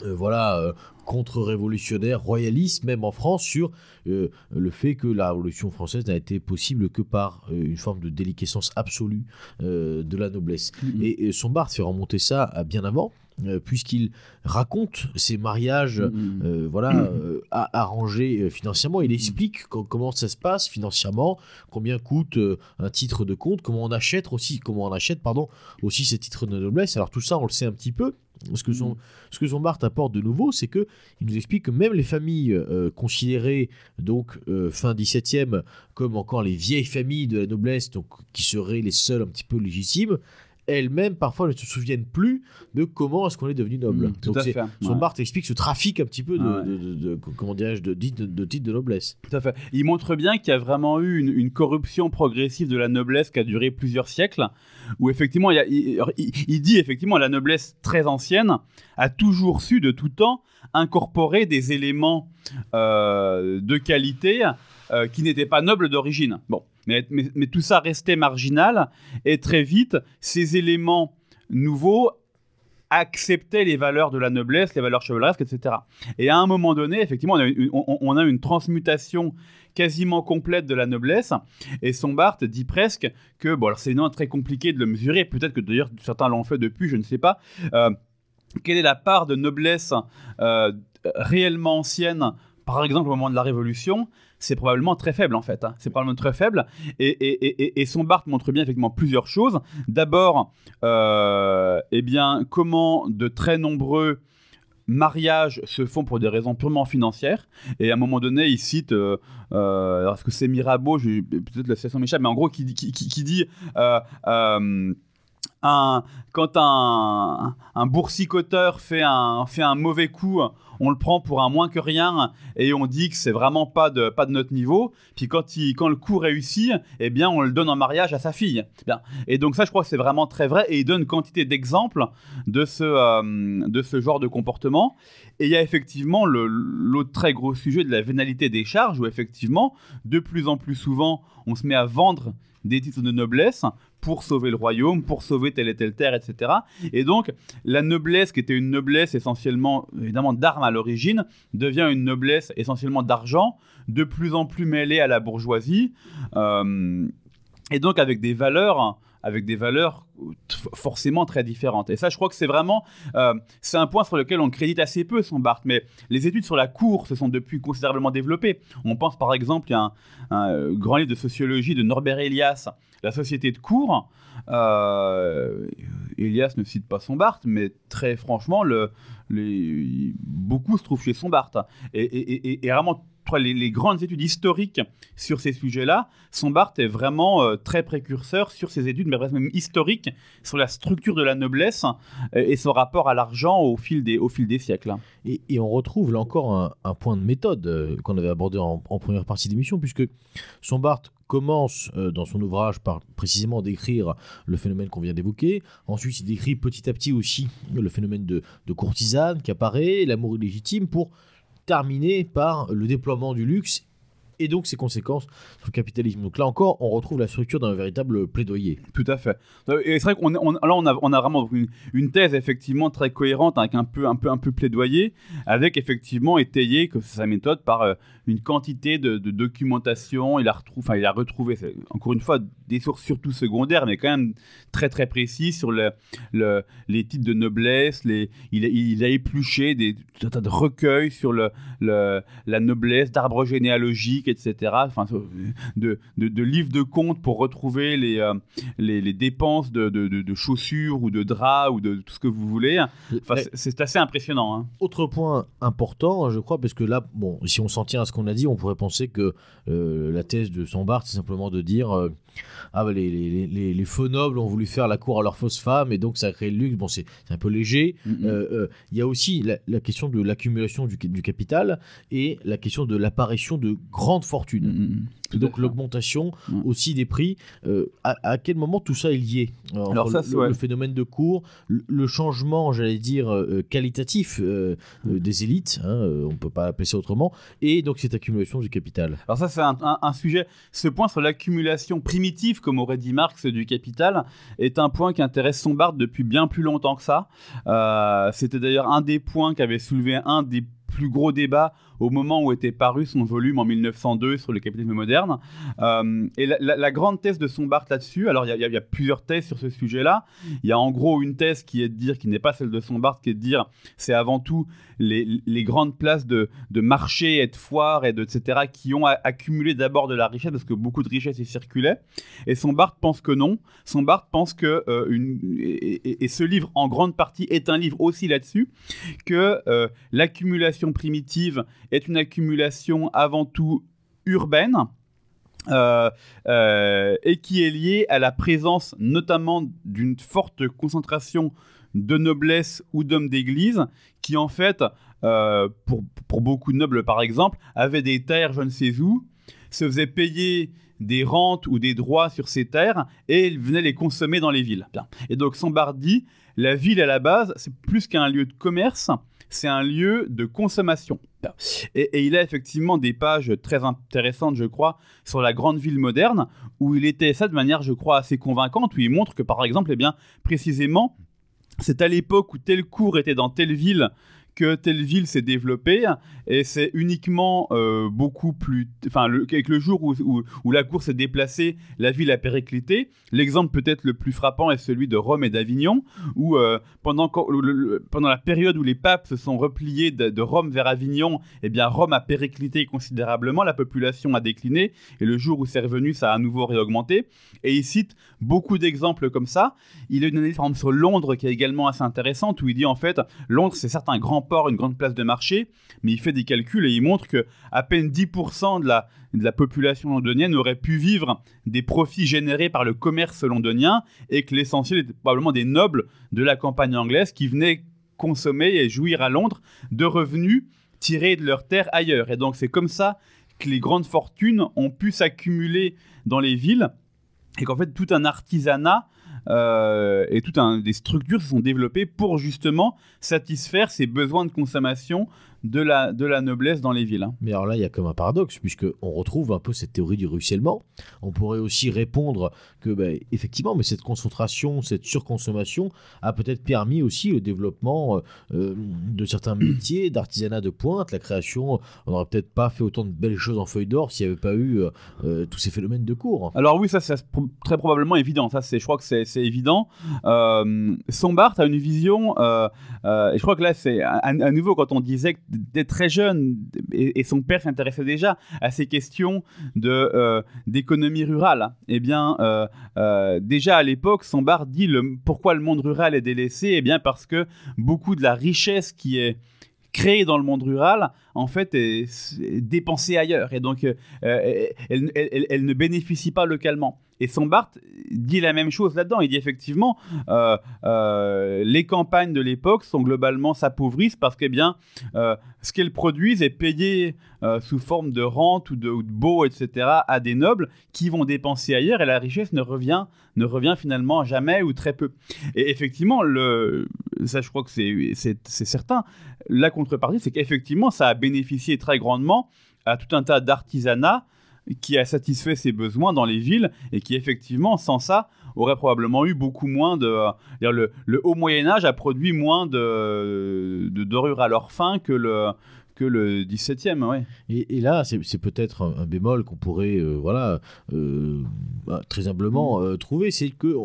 euh, voilà, euh, contre-révolutionnaires, royalistes, même en France, sur euh, le fait que la Révolution française n'a été possible que par euh, une forme de déliquescence absolue euh, de la noblesse. Et, et son Barthes fait remonter ça à bien avant, euh, puisqu'il raconte ces mariages Mm. euh, voilà, euh, à- arrangés euh, financièrement. Il explique co- comment ça se passe financièrement, combien coûte euh, un titre de compte, comment on achète aussi, comment on achète pardon, aussi ces titres de noblesse. Alors tout ça, on le sait un petit peu. Ce que son, ce que son apporte de nouveau, c'est que il nous explique que même les familles euh, considérées donc euh, fin 17e comme encore les vieilles familles de la noblesse, donc qui seraient les seules un petit peu légitimes, elles-mêmes parfois ne se souviennent plus de comment est-ce qu'on est devenu noble. Mm, tout Donc à fait. son Ouais. Explique ce trafic un petit peu de, Ah ouais. de- de- de- comment dirais-je, de, titres de noblesse. Tout à fait. Il montre bien qu'il y a vraiment eu une, une corruption progressive de la noblesse qui a duré plusieurs siècles, où effectivement, il, y a- il- alors, il- il dit effectivement la noblesse très ancienne a toujours su de tout temps incorporer des éléments euh, de qualité euh, qui n'étaient pas nobles d'origine. Bon, mais, tout ça restait marginal, et très vite, ces éléments nouveaux acceptaient les valeurs de la noblesse, les valeurs chevaleresques, etc. Et à un moment donné, effectivement, on a une, transmutation quasiment complète de la noblesse. Et Sombart dit presque que, bon, alors c'est très compliqué de le mesurer, peut-être que d'ailleurs certains l'ont fait depuis, je ne sais pas. Euh, quelle est la part de noblesse euh, réellement ancienne, par exemple au moment de la Révolution? C'est probablement très faible en fait. hein. C'est probablement très faible. Et, et, et, et Sombart montre bien effectivement plusieurs choses. D'abord, euh, eh bien, comment de très nombreux mariages se font pour des raisons purement financières. Et à un moment donné, il cite, euh, euh, est-ce que c'est Mirabeau, peut-être la citation m'échappe, mais en gros, qui, qui, qui- qui dit euh, euh, un, quand un, boursicoteur fait un, mauvais coup, on le prend pour un moins que rien et on dit que c'est vraiment pas de, notre niveau. Puis quand, le coup réussit, eh bien, on le donne en mariage à sa fille. Et donc ça, je crois que c'est vraiment très vrai et il donne quantité d'exemples de ce, euh, de ce genre de comportement. Et il y a effectivement l'autre très gros sujet de la vénalité des charges où effectivement, de plus en plus souvent, on se met à vendre des titres de noblesse pour sauver le royaume, pour sauver telle et telle terre, etc. Et donc, la noblesse, qui était une noblesse essentiellement, évidemment, d'armes à l'origine, devient une noblesse essentiellement d'argent, de plus en plus mêlée à la bourgeoisie, euh, et donc avec des valeurs, avec des valeurs forcément très différentes. Et ça, je crois que c'est vraiment, euh, c'est un point sur lequel on crédite assez peu son Barthes, mais les études sur la cour se sont depuis considérablement développées. On pense par exemple, a un, grand livre de sociologie de Norbert Elias, La société de cour. Euh, Elias ne cite pas son Barthes, mais très franchement, beaucoup se trouvent chez. Et, et- et- et vraiment, les, les grandes études historiques sur ces sujets-là, son Barthes est vraiment euh, très précurseur sur ces études, mais même historiques, sur la structure de la noblesse euh, et son rapport à l'argent au, fil des- au fil des siècles. Et, et on retrouve là encore un, point de méthode euh, qu'on avait abordé en, première partie d'émission, puisque son Barthes commence dans son ouvrage par précisément décrire le phénomène qu'on vient d'évoquer. Ensuite, il décrit petit à petit aussi le phénomène de, de courtisane qui apparaît, l'amour illégitime, pour terminer par le déploiement du luxe et donc ses conséquences sur le capitalisme. Donc là encore, on retrouve la structure d'un véritable plaidoyer. Tout à fait. Et c'est vrai qu'on on, là, on a, vraiment une, thèse effectivement très cohérente avec un peu, un peu, un peu plaidoyer, avec effectivement étayé que sa méthode par euh, une quantité de, documentation. Il a, retrouvé, encore une fois, des sources surtout secondaires, mais quand même très très précises sur le, le- les titres de noblesse. Les, il, a, il a épluché des tas de recueils sur la noblesse, d'arbres généalogiques, etc. Enfin, de, de, de livres de comptes pour retrouver les, euh, les, les, dépenses de, de, chaussures ou de draps ou de tout ce que vous voulez. Enfin, c'est assez impressionnant. Hein. Autre point important, je crois, parce que là, bon, si on s'en tient à ce qu'on a dit, on pourrait penser que euh, la thèse de Sombart, c'est simplement de dire euh, ah bah, les, les, les, les, faux nobles ont voulu faire la cour à leurs fausses femmes et donc ça a créé le luxe. Bon, c'est un peu léger. Mm-hmm. Il y a aussi la, la question de l'accumulation du, du, capital et la question de l'apparition de grandes fortunes. Donc l'augmentation aussi des prix. Euh, à, quel moment tout ça est lié? Alors ça, le, le, phénomène de cours, le, changement, j'allais dire, euh, qualitatif euh, des élites, hein, on ne peut pas appeler ça autrement, et donc cette accumulation du capital. Alors ça, c'est un, un, sujet, ce point sur l'accumulation primitive, comme aurait dit Marx, du capital, est un point qui intéresse Sombart depuis bien plus longtemps que ça. C'était d'ailleurs un des points qu'avait soulevé un des plus gros débats au moment où était paru son volume en 1902 sur le capitalisme moderne. Euh, et la, grande thèse de Sombart là-dessus, alors il y, a plusieurs thèses sur ce sujet-là. Il y a en gros une thèse qui est de dire, qui n'est pas celle de Sombart, qui est de dire c'est avant tout les, grandes places de, marché et de foires et de etc. qui ont accumulé d'abord de la richesse parce que beaucoup de richesse y circulait. Et Sombart pense que non. Sombart pense que euh, et, ce livre en grande partie est un livre aussi là-dessus que euh, l'accumulation primitive est une accumulation avant tout urbaine. Euh, euh, et qui est liée à la présence notamment d'une forte concentration de noblesse ou d'hommes d'église qui en fait, euh, pour, pour, beaucoup de nobles par exemple, avaient des terres je ne sais où, se faisaient payer des rentes ou des droits sur ces terres et venaient les consommer dans les villes. Et donc Sambardi, la ville à la base, c'est plus qu'un lieu de commerce, c'est un lieu de consommation. Et, il a effectivement des pages très intéressantes, je crois, sur la grande ville moderne, où il était ça de manière, je crois, assez convaincante, où il montre que, par exemple, eh bien, précisément, c'est à l'époque où tel cours était dans telle ville que telle ville s'est développée et c'est uniquement euh, beaucoup plus. Enfin, avec le jour où, où, la cour s'est déplacée, la ville a périclité. L'exemple peut-être le plus frappant est celui de Rome et d'Avignon, où euh, pendant, pendant la période où les papes se sont repliés de, Rome vers Avignon, eh bien Rome a périclité considérablement, la population a décliné et le jour où c'est revenu, ça a à nouveau réaugmenté. Et il cite beaucoup d'exemples comme ça. Il a une analyse sur Londres qui est également assez intéressante où il dit en fait Londres c'est certes un une grande place de marché, mais il fait des calculs et il montre que à peine 10% de la, de la population londonienne aurait pu vivre des profits générés par le commerce londonien et que l'essentiel était probablement des nobles de la campagne anglaise qui venaient consommer et jouir à Londres de revenus tirés de leurs terres ailleurs. Et donc c'est comme ça que les grandes fortunes ont pu s'accumuler dans les villes et qu'en fait tout un artisanat euh, et toutes des structures se sont développées pour justement satisfaire ces besoins de consommation de la, de la noblesse dans les villes. Hein. Mais alors là, il y a comme un paradoxe, puisqu'on retrouve un peu cette théorie du ruissellement. On pourrait aussi répondre que, ben, effectivement, mais cette concentration, cette surconsommation a peut-être permis aussi le développement euh, de certains métiers, d'artisanat de pointe, la création. On n'aurait peut-être pas fait autant de belles choses en feuille d'or s'il n'y avait pas eu euh, euh, tous ces phénomènes de cours. Alors oui, ça c'est très probablement évident. Ça, je crois que c'est évident. Euh, Sombart a une vision, et je crois que là, c'est à, nouveau quand on disait que dès très jeune, et, son père s'intéressait déjà à ces questions euh, d'économie rurale. Eh bien, euh, euh, déjà à l'époque, Sombart dit le, pourquoi le monde rural est délaissé? Eh bien, parce que beaucoup de la richesse qui est créée dans le monde rural, en fait, est, dépensée ailleurs. Et donc, elle, elle, ne bénéficie pas localement. Et Sombart dit la même chose là-dedans. Il dit effectivement, euh, euh, les campagnes de l'époque sont globalement s'appauvrissent parce que eh bien, euh, ce qu'elles produisent est payé sous forme de rente ou de, ou baux, etc., à des nobles qui vont dépenser ailleurs et la richesse ne revient, ne revient finalement jamais ou très peu. Et effectivement, ça je crois que c'est certain, la contrepartie, c'est qu'effectivement, ça a bénéficié très grandement à tout un tas d'artisanats qui a satisfait ses besoins dans les villes et qui effectivement sans ça aurait probablement eu beaucoup moins de le, le, haut Moyen Âge a produit moins de, de dorures à leur fin que le que le 17e, ouais. Et, là, c'est peut-être un, bémol qu'on pourrait, euh, voilà, euh, bah, très humblement euh, trouver, c'est que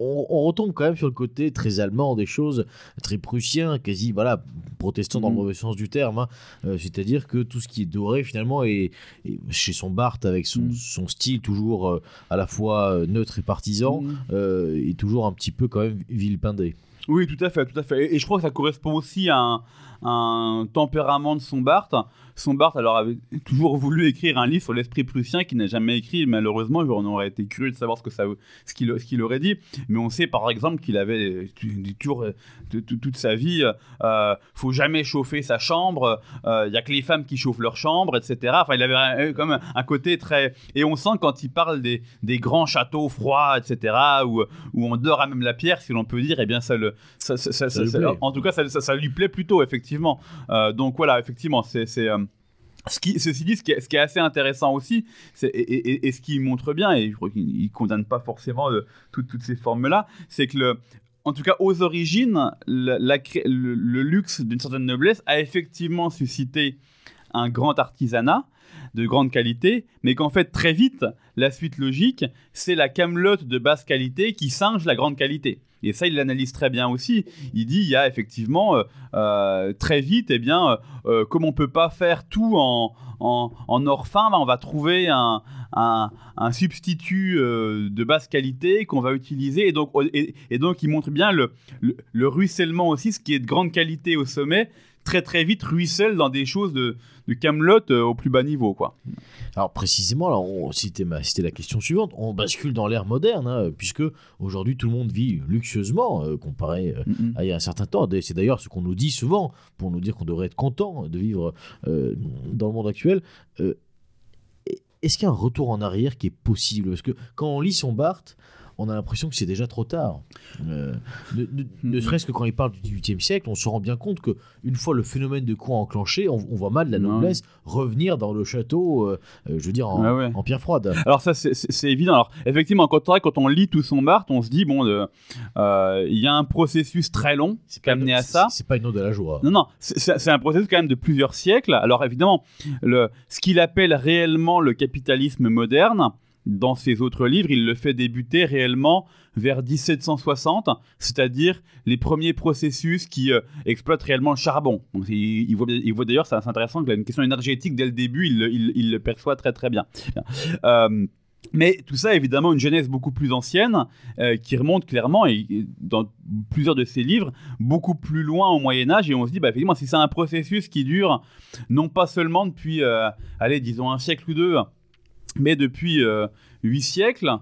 on retombe quand même sur le côté très allemand des choses, très prussien, quasi voilà protestant dans le Mhm. mauvais sens du terme. hein. Euh, C'est-à-dire que tout ce qui est doré finalement est, est chez son Barthes avec son, son style toujours euh, à la fois euh, neutre et partisan, Mhm. euh, et toujours un petit peu quand même villepindé. Oui, tout à fait, tout à fait. Et, et je crois que ça correspond aussi à un, un tempérament de son Barthes. Son Barthes, alors, avait toujours voulu écrire un livre sur l'esprit prussien qu'il n'a jamais écrit. Malheureusement, on aurait été curieux de savoir ce que ça, ce qu'il, ce qu'il aurait dit. Mais on sait, par exemple, qu'il avait dit toujours euh, toute sa vie, euh, faut jamais chauffer sa chambre. Il y a que les femmes qui chauffent leur chambre, etc. Enfin, il avait comme un, un côté très. Et on sent quand il parle des, des grands châteaux froids, etc. Où, où on dort à même la pierre, si l'on peut dire. Eh bien, ça le, ça, en tout cas, ça, lui plaît plutôt, effectivement. Euh, donc voilà, effectivement, c'est. c'est, euh, ce ceci dit, ce qui, est, assez intéressant aussi, et, ce qui montre bien, et je crois qu'il ne condamne pas forcément euh, toutes- ces formes-là, c'est que, en tout cas, aux origines, le, le luxe d'une certaine noblesse a effectivement suscité un grand artisanat de grande qualité, mais qu'en fait, très vite, la suite logique, c'est la camelote de basse qualité qui singe la grande qualité. Et ça, il l'analyse très bien aussi. Il dit, il y a effectivement euh, euh, très vite, eh bien, euh, comme on peut pas faire tout en, en, or fin, bah, on va trouver un, un, substitut de basse qualité qu'on va utiliser. Et donc, et, et donc, il montre bien le, le ruissellement aussi, ce qui est de grande qualité au sommet, très très vite ruisselle dans des choses de, de camelote euh, au plus bas niveau, quoi. Alors précisément, là, on- c'était ma- c'était la question suivante. On bascule dans l'ère moderne, hein, puisque aujourd'hui tout le monde vit luxueusement euh, comparé euh, à il y a un certain temps. C'est d'ailleurs ce qu'on nous dit souvent pour nous dire qu'on devrait être content de vivre dans le monde actuel. Est-ce qu'il y a un retour en arrière qui est possible? Parce que quand on lit son Barthes, on a l'impression que c'est déjà trop tard. Euh, ne ne- ne serait-ce que quand il parle du XVIIIe siècle, on se rend bien compte que une fois le phénomène de cour enclenché, on, on voit mal la noblesse revenir dans le château, euh, euh, je veux dire, en, ouais. en pierre froide. Alors ça c'est- évident. Alors effectivement quand, quand on lit tout son Barthes, on se dit bon, euh, il y a un processus très long qui a amené à ça. C'est pas une ode à la joie. Non, non, c'est- un processus quand même de plusieurs siècles. Alors évidemment, le, ce qu'il appelle réellement le capitalisme moderne, dans ses autres livres, il le fait débuter réellement vers 1760, c'est-à-dire les premiers processus qui euh, exploitent réellement le charbon. Il, voit, il voit d'ailleurs, c'est intéressant, a une question énergétique dès le début, il, le- perçoit très très bien. Euh, mais tout ça, évidemment, une genèse beaucoup plus ancienne, euh, qui remonte clairement, et, dans plusieurs de ses livres, beaucoup plus loin au Moyen Âge, et on se dit, bah, effectivement, si c'est un processus qui dure non pas seulement depuis, allez, disons un siècle ou deux, mais depuis euh, huit siècles,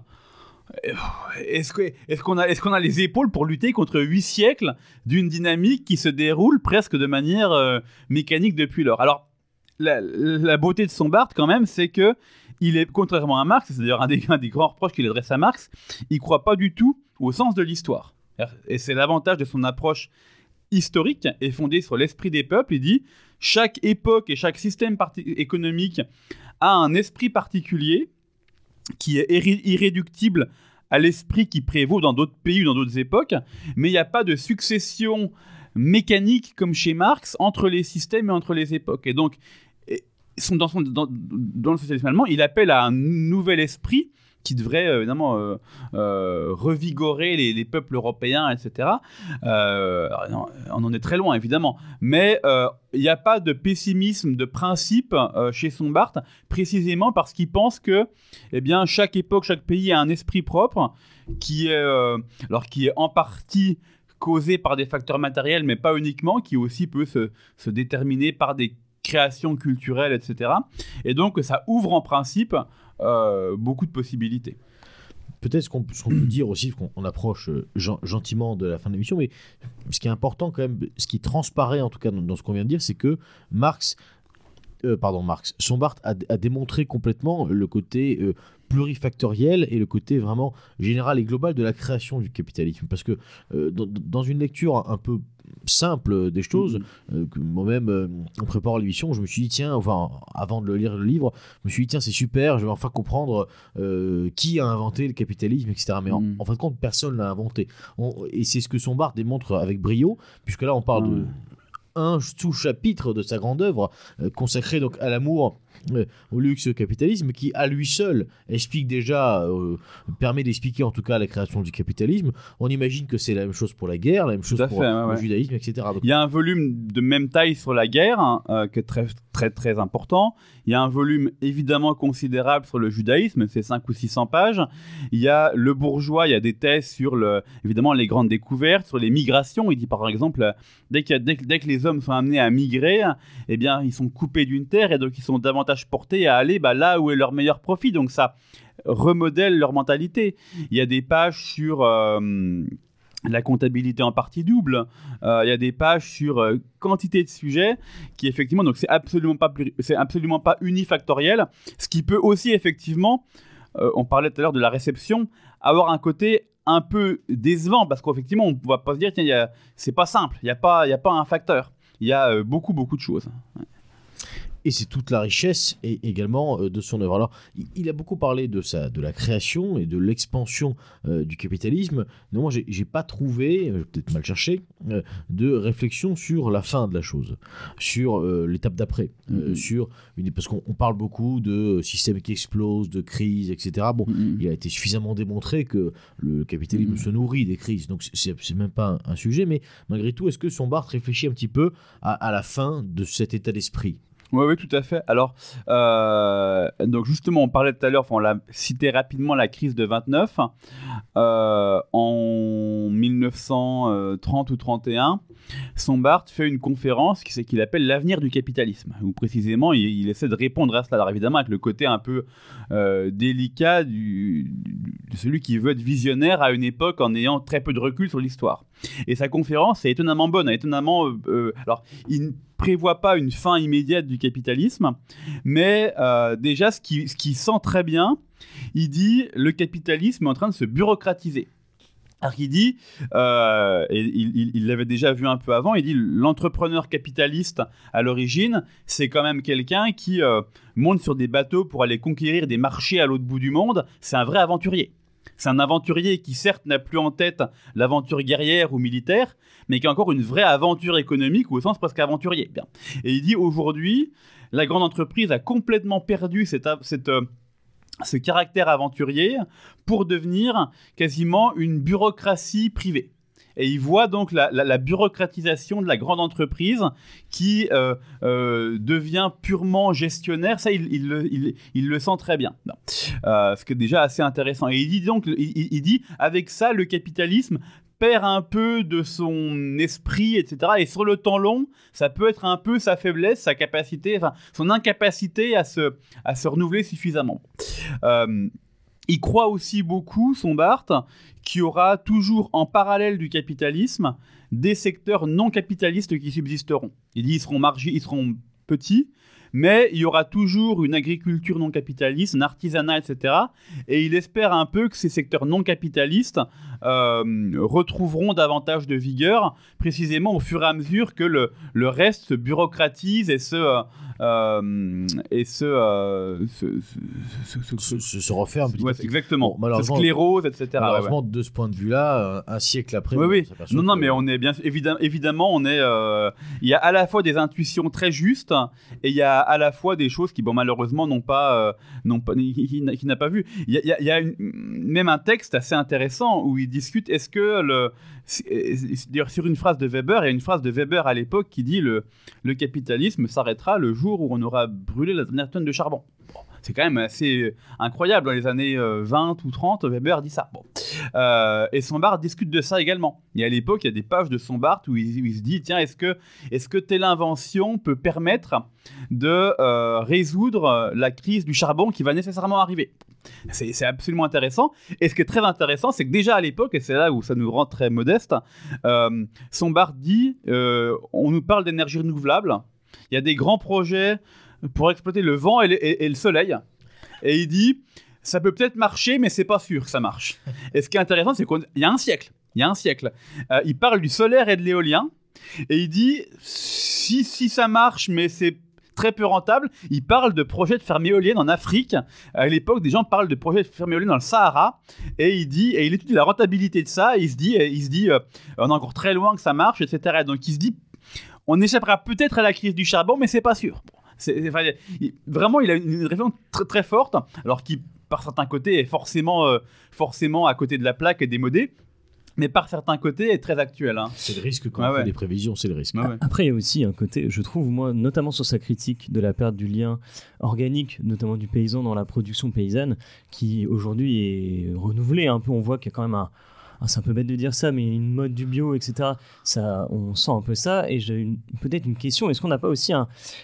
est-ce qu'on a, les épaules pour lutter contre huit siècles d'une dynamique qui se déroule presque de manière euh, mécanique depuis lors? Alors, la, beauté de son Barthes, quand même, c'est que il est, contrairement à Marx, c'est d'ailleurs un un des grands reproches qu'il adresse à Marx, il croit pas du tout au sens de l'histoire. Et c'est l'avantage de son approche historique et fondée sur l'esprit des peuples. Il dit chaque époque et chaque système économique a un esprit particulier qui est irré- irréductible à l'esprit qui prévaut dans d'autres pays ou dans d'autres époques, mais il n'y a pas de succession mécanique comme chez Marx entre les systèmes et entre les époques. Et donc, dans- dans le socialisme allemand, il appelle à un nouvel esprit qui devrait euh, évidemment euh, euh, revigorer les, les peuples européens, etc. On en est très loin, évidemment. Mais il n'y a pas de pessimisme de principe chez son Barthes, précisément parce qu'il pense que eh bien, chaque époque, chaque pays a un esprit propre qui est, alors, qui est en partie causé par des facteurs matériels, mais pas uniquement, qui aussi peut se, déterminer par des créations culturelles, etc. Et donc, ça ouvre en principe beaucoup de possibilités. Peut-être ce qu'on peut dire aussi, qu'on on approche euh, gen- gentiment de la fin de l'émission, mais ce qui est important quand même, ce qui transparaît en tout cas dans, dans ce qu'on vient de dire, c'est que Marx, euh, pardon Marx, son Barthes a, a démontré complètement le côté euh, plurifactoriel et le côté vraiment général et global de la création du capitalisme. Parce que euh, dans, dans une lecture un peu simple des choses, euh, que moi-même, euh, en préparant l'émission, je me suis dit, tiens, enfin, avant de lire le livre, je me suis dit, tiens, c'est super, je vais enfin comprendre qui a inventé le capitalisme, etc. Mais en, Mhm. en fin de compte, personne l'a inventé. On- et c'est ce que son bar démontre avec brio, puisque là, on parle de. Un sous-chapitre de sa grande œuvre, euh, consacré donc à l'amour euh, au luxe capitalisme qui, à lui seul, explique déjà, euh, permet d'expliquer en tout cas la création du capitalisme. On imagine que c'est la même chose pour la guerre, la même chose pour fait, le ouais. judaïsme, etc. Donc, Il y a un volume de même taille sur la guerre hein, euh, qui est très, très, très important. Il y a un volume évidemment considérable sur le judaïsme, c'est 5 ou 600 pages. Il y a le bourgeois, il y a des thèses sur le, évidemment les grandes découvertes, sur les migrations. Il dit par exemple, dès, a- dès, que- dès que les hommes sont amenés à migrer, eh bien ils sont coupés d'une terre et donc ils sont davantage portés à aller bah, là où est leur meilleur profit. Donc ça remodèle leur mentalité. Il y a des pages sur... euh, la comptabilité en partie double. Euh, Il y a des pages sur euh, quantité de sujets qui effectivement donc c'est absolument pas c'est absolument pas unifactoriel, ce qui peut aussi effectivement, on parlait tout à l'heure de la réception, avoir un côté un peu décevant parce qu'effectivement on va pas se dire tiens c'est pas simple, il y a pas il a pas un facteur, il y a beaucoup beaucoup de choses. Et c'est toute la richesse et également euh, de son œuvre. Alors, il, a beaucoup parlé de ça, de la création et de l'expansion euh, du capitalisme. Mais moi, j'ai j'ai pas trouvé, euh, je vais peut-être mal cherché, euh, de réflexion sur la fin de la chose, sur euh, l'étape d'après, Mhm. sur parce qu'on on parle beaucoup de systèmes qui explosent, de crises, etc. Bon, il a été suffisamment démontré que le capitalisme Mhm. se nourrit des crises, donc c'est même pas un, un sujet. Mais malgré tout, est-ce que son Barthes réfléchit un petit peu à, à la fin de cet état d'esprit? Oui, oui, tout à fait. Alors, euh, donc justement, on parlait tout à l'heure, on l'a cité rapidement, la crise de 29. Euh, en 1930 ou 31, Sombart fait une conférence qui- qu'il appelle l'avenir du capitalisme, où précisément il, essaie de répondre à cela. Alors évidemment, avec le côté un peu euh, délicat de celui qui veut être visionnaire à une époque en ayant très peu de recul sur l'histoire. Et sa conférence est étonnamment bonne, étonnamment. euh, alors, il prévoit pas une fin immédiate du capitalisme, mais euh, déjà, ce qui, sent très bien, il dit le capitalisme est en train de se bureaucratiser. Alors il dit, euh, et il l'avait déjà vu un peu avant, il dit l'entrepreneur capitaliste à l'origine, c'est quand même quelqu'un qui euh, monte sur des bateaux pour aller conquérir des marchés à l'autre bout du monde. C'est un vrai aventurier. C'est un aventurier qui certes n'a plus en tête l'aventure guerrière ou militaire, mais qui a encore une vraie aventure économique ou au sens presque aventurier. Et il dit aujourd'hui, la grande entreprise a complètement perdu euh, ce caractère aventurier pour devenir quasiment une bureaucratie privée. Et il voit donc la, bureaucratisation de la grande entreprise qui euh, euh, devient purement gestionnaire. Ça, il, le- sent très bien. Euh, ce qui est déjà assez intéressant. Et il dit donc, il, dit, avec ça, le capitalisme perd un peu de son esprit, etc. Et sur le temps long, ça peut être un peu sa faiblesse, sa capacité, son incapacité à se, à se renouveler suffisamment. Il croit aussi beaucoup, son Barthes, qu'il y aura toujours en parallèle du capitalisme des secteurs non capitalistes qui subsisteront. Il dit ils seront, margi- ils seront petits, mais il y aura toujours une agriculture non capitaliste, un artisanat, etc. Et il espère un peu que ces secteurs non capitalistes euh, retrouveront davantage de vigueur, précisément au fur et à mesure que le, le reste se bureaucratise et se, euh, et se, euh, se, se- peu. exactement. Sclérose, etc. Malheureusement, de ce point de vue-là, un, un siècle après, Oui, oui. Non, non, mais on est bien évidemment, évidemment, on est. euh, Il y a à la fois des intuitions très justes et il y a à la fois des choses qui, bon, malheureusement, n'ont pas, euh, n'ont pas, qui, n'a pas vu. Il y a, même un texte assez intéressant où il discute. Est-ce que le, d'ailleurs, sur une phrase de Weber, il y a une phrase de Weber à l'époque qui dit le, le capitalisme s'arrêtera le jour où on aura brûlé la dernière tonne de charbon. Bon, c'est quand même assez incroyable. Dans les années euh, 20 ou 30, Weber dit ça. Euh, et Sombart discute de ça également. Et à l'époque, il y a des pages de Sombart où il, où il se dit tiens, est-ce que, est que telle invention peut permettre de euh, résoudre euh, la crise du charbon qui va nécessairement arriver? C'est absolument intéressant. Et ce qui est très intéressant, c'est que déjà à l'époque, et c'est là où ça nous rend très modeste, euh, Sombart dit euh, on nous parle d'énergie renouvelable. Il y a des grands projets pour exploiter le vent et le, et- et le soleil. Et il dit ça peut peut-être marcher, mais c'est pas sûr que ça marche. Et ce qui est intéressant, c'est qu'il y a un siècle, il y a un siècle, euh, il parle du solaire et de l'éolien. Et il dit si, si ça marche, mais c'est très peu rentable, il parle de projets de fermes éoliennes en Afrique. À l'époque, des gens parlent de projets de fermes éoliennes dans le Sahara. Et il dit, et il étudie la rentabilité de ça. Il se dit, il se dit, euh, on est encore très loin que ça marche, etc. Donc il se dit, on échappera peut-être à la crise du charbon, mais c'est pas sûr. Vraiment, il a une, une très, très forte, alors qui, par certains côtés, est forcément, euh, forcément à côté de la plaque et démodé, mais par certains côtés est très actuel. hein. C'est le risque quand Ah on fait des prévisions, c'est le risque. Ouais. Après, il y a aussi un côté, je trouve, moi, notamment sur sa critique de la perte du lien organique, notamment du paysan dans la production paysanne, qui aujourd'hui est renouvelée un peu. On voit qu'il y a quand même un. Ah, c'est un peu bête de dire ça, mais une mode du bio, etc. Ça, on sent un peu ça. Et j'ai peut-être une question est-ce qu'on n'a pas aussi,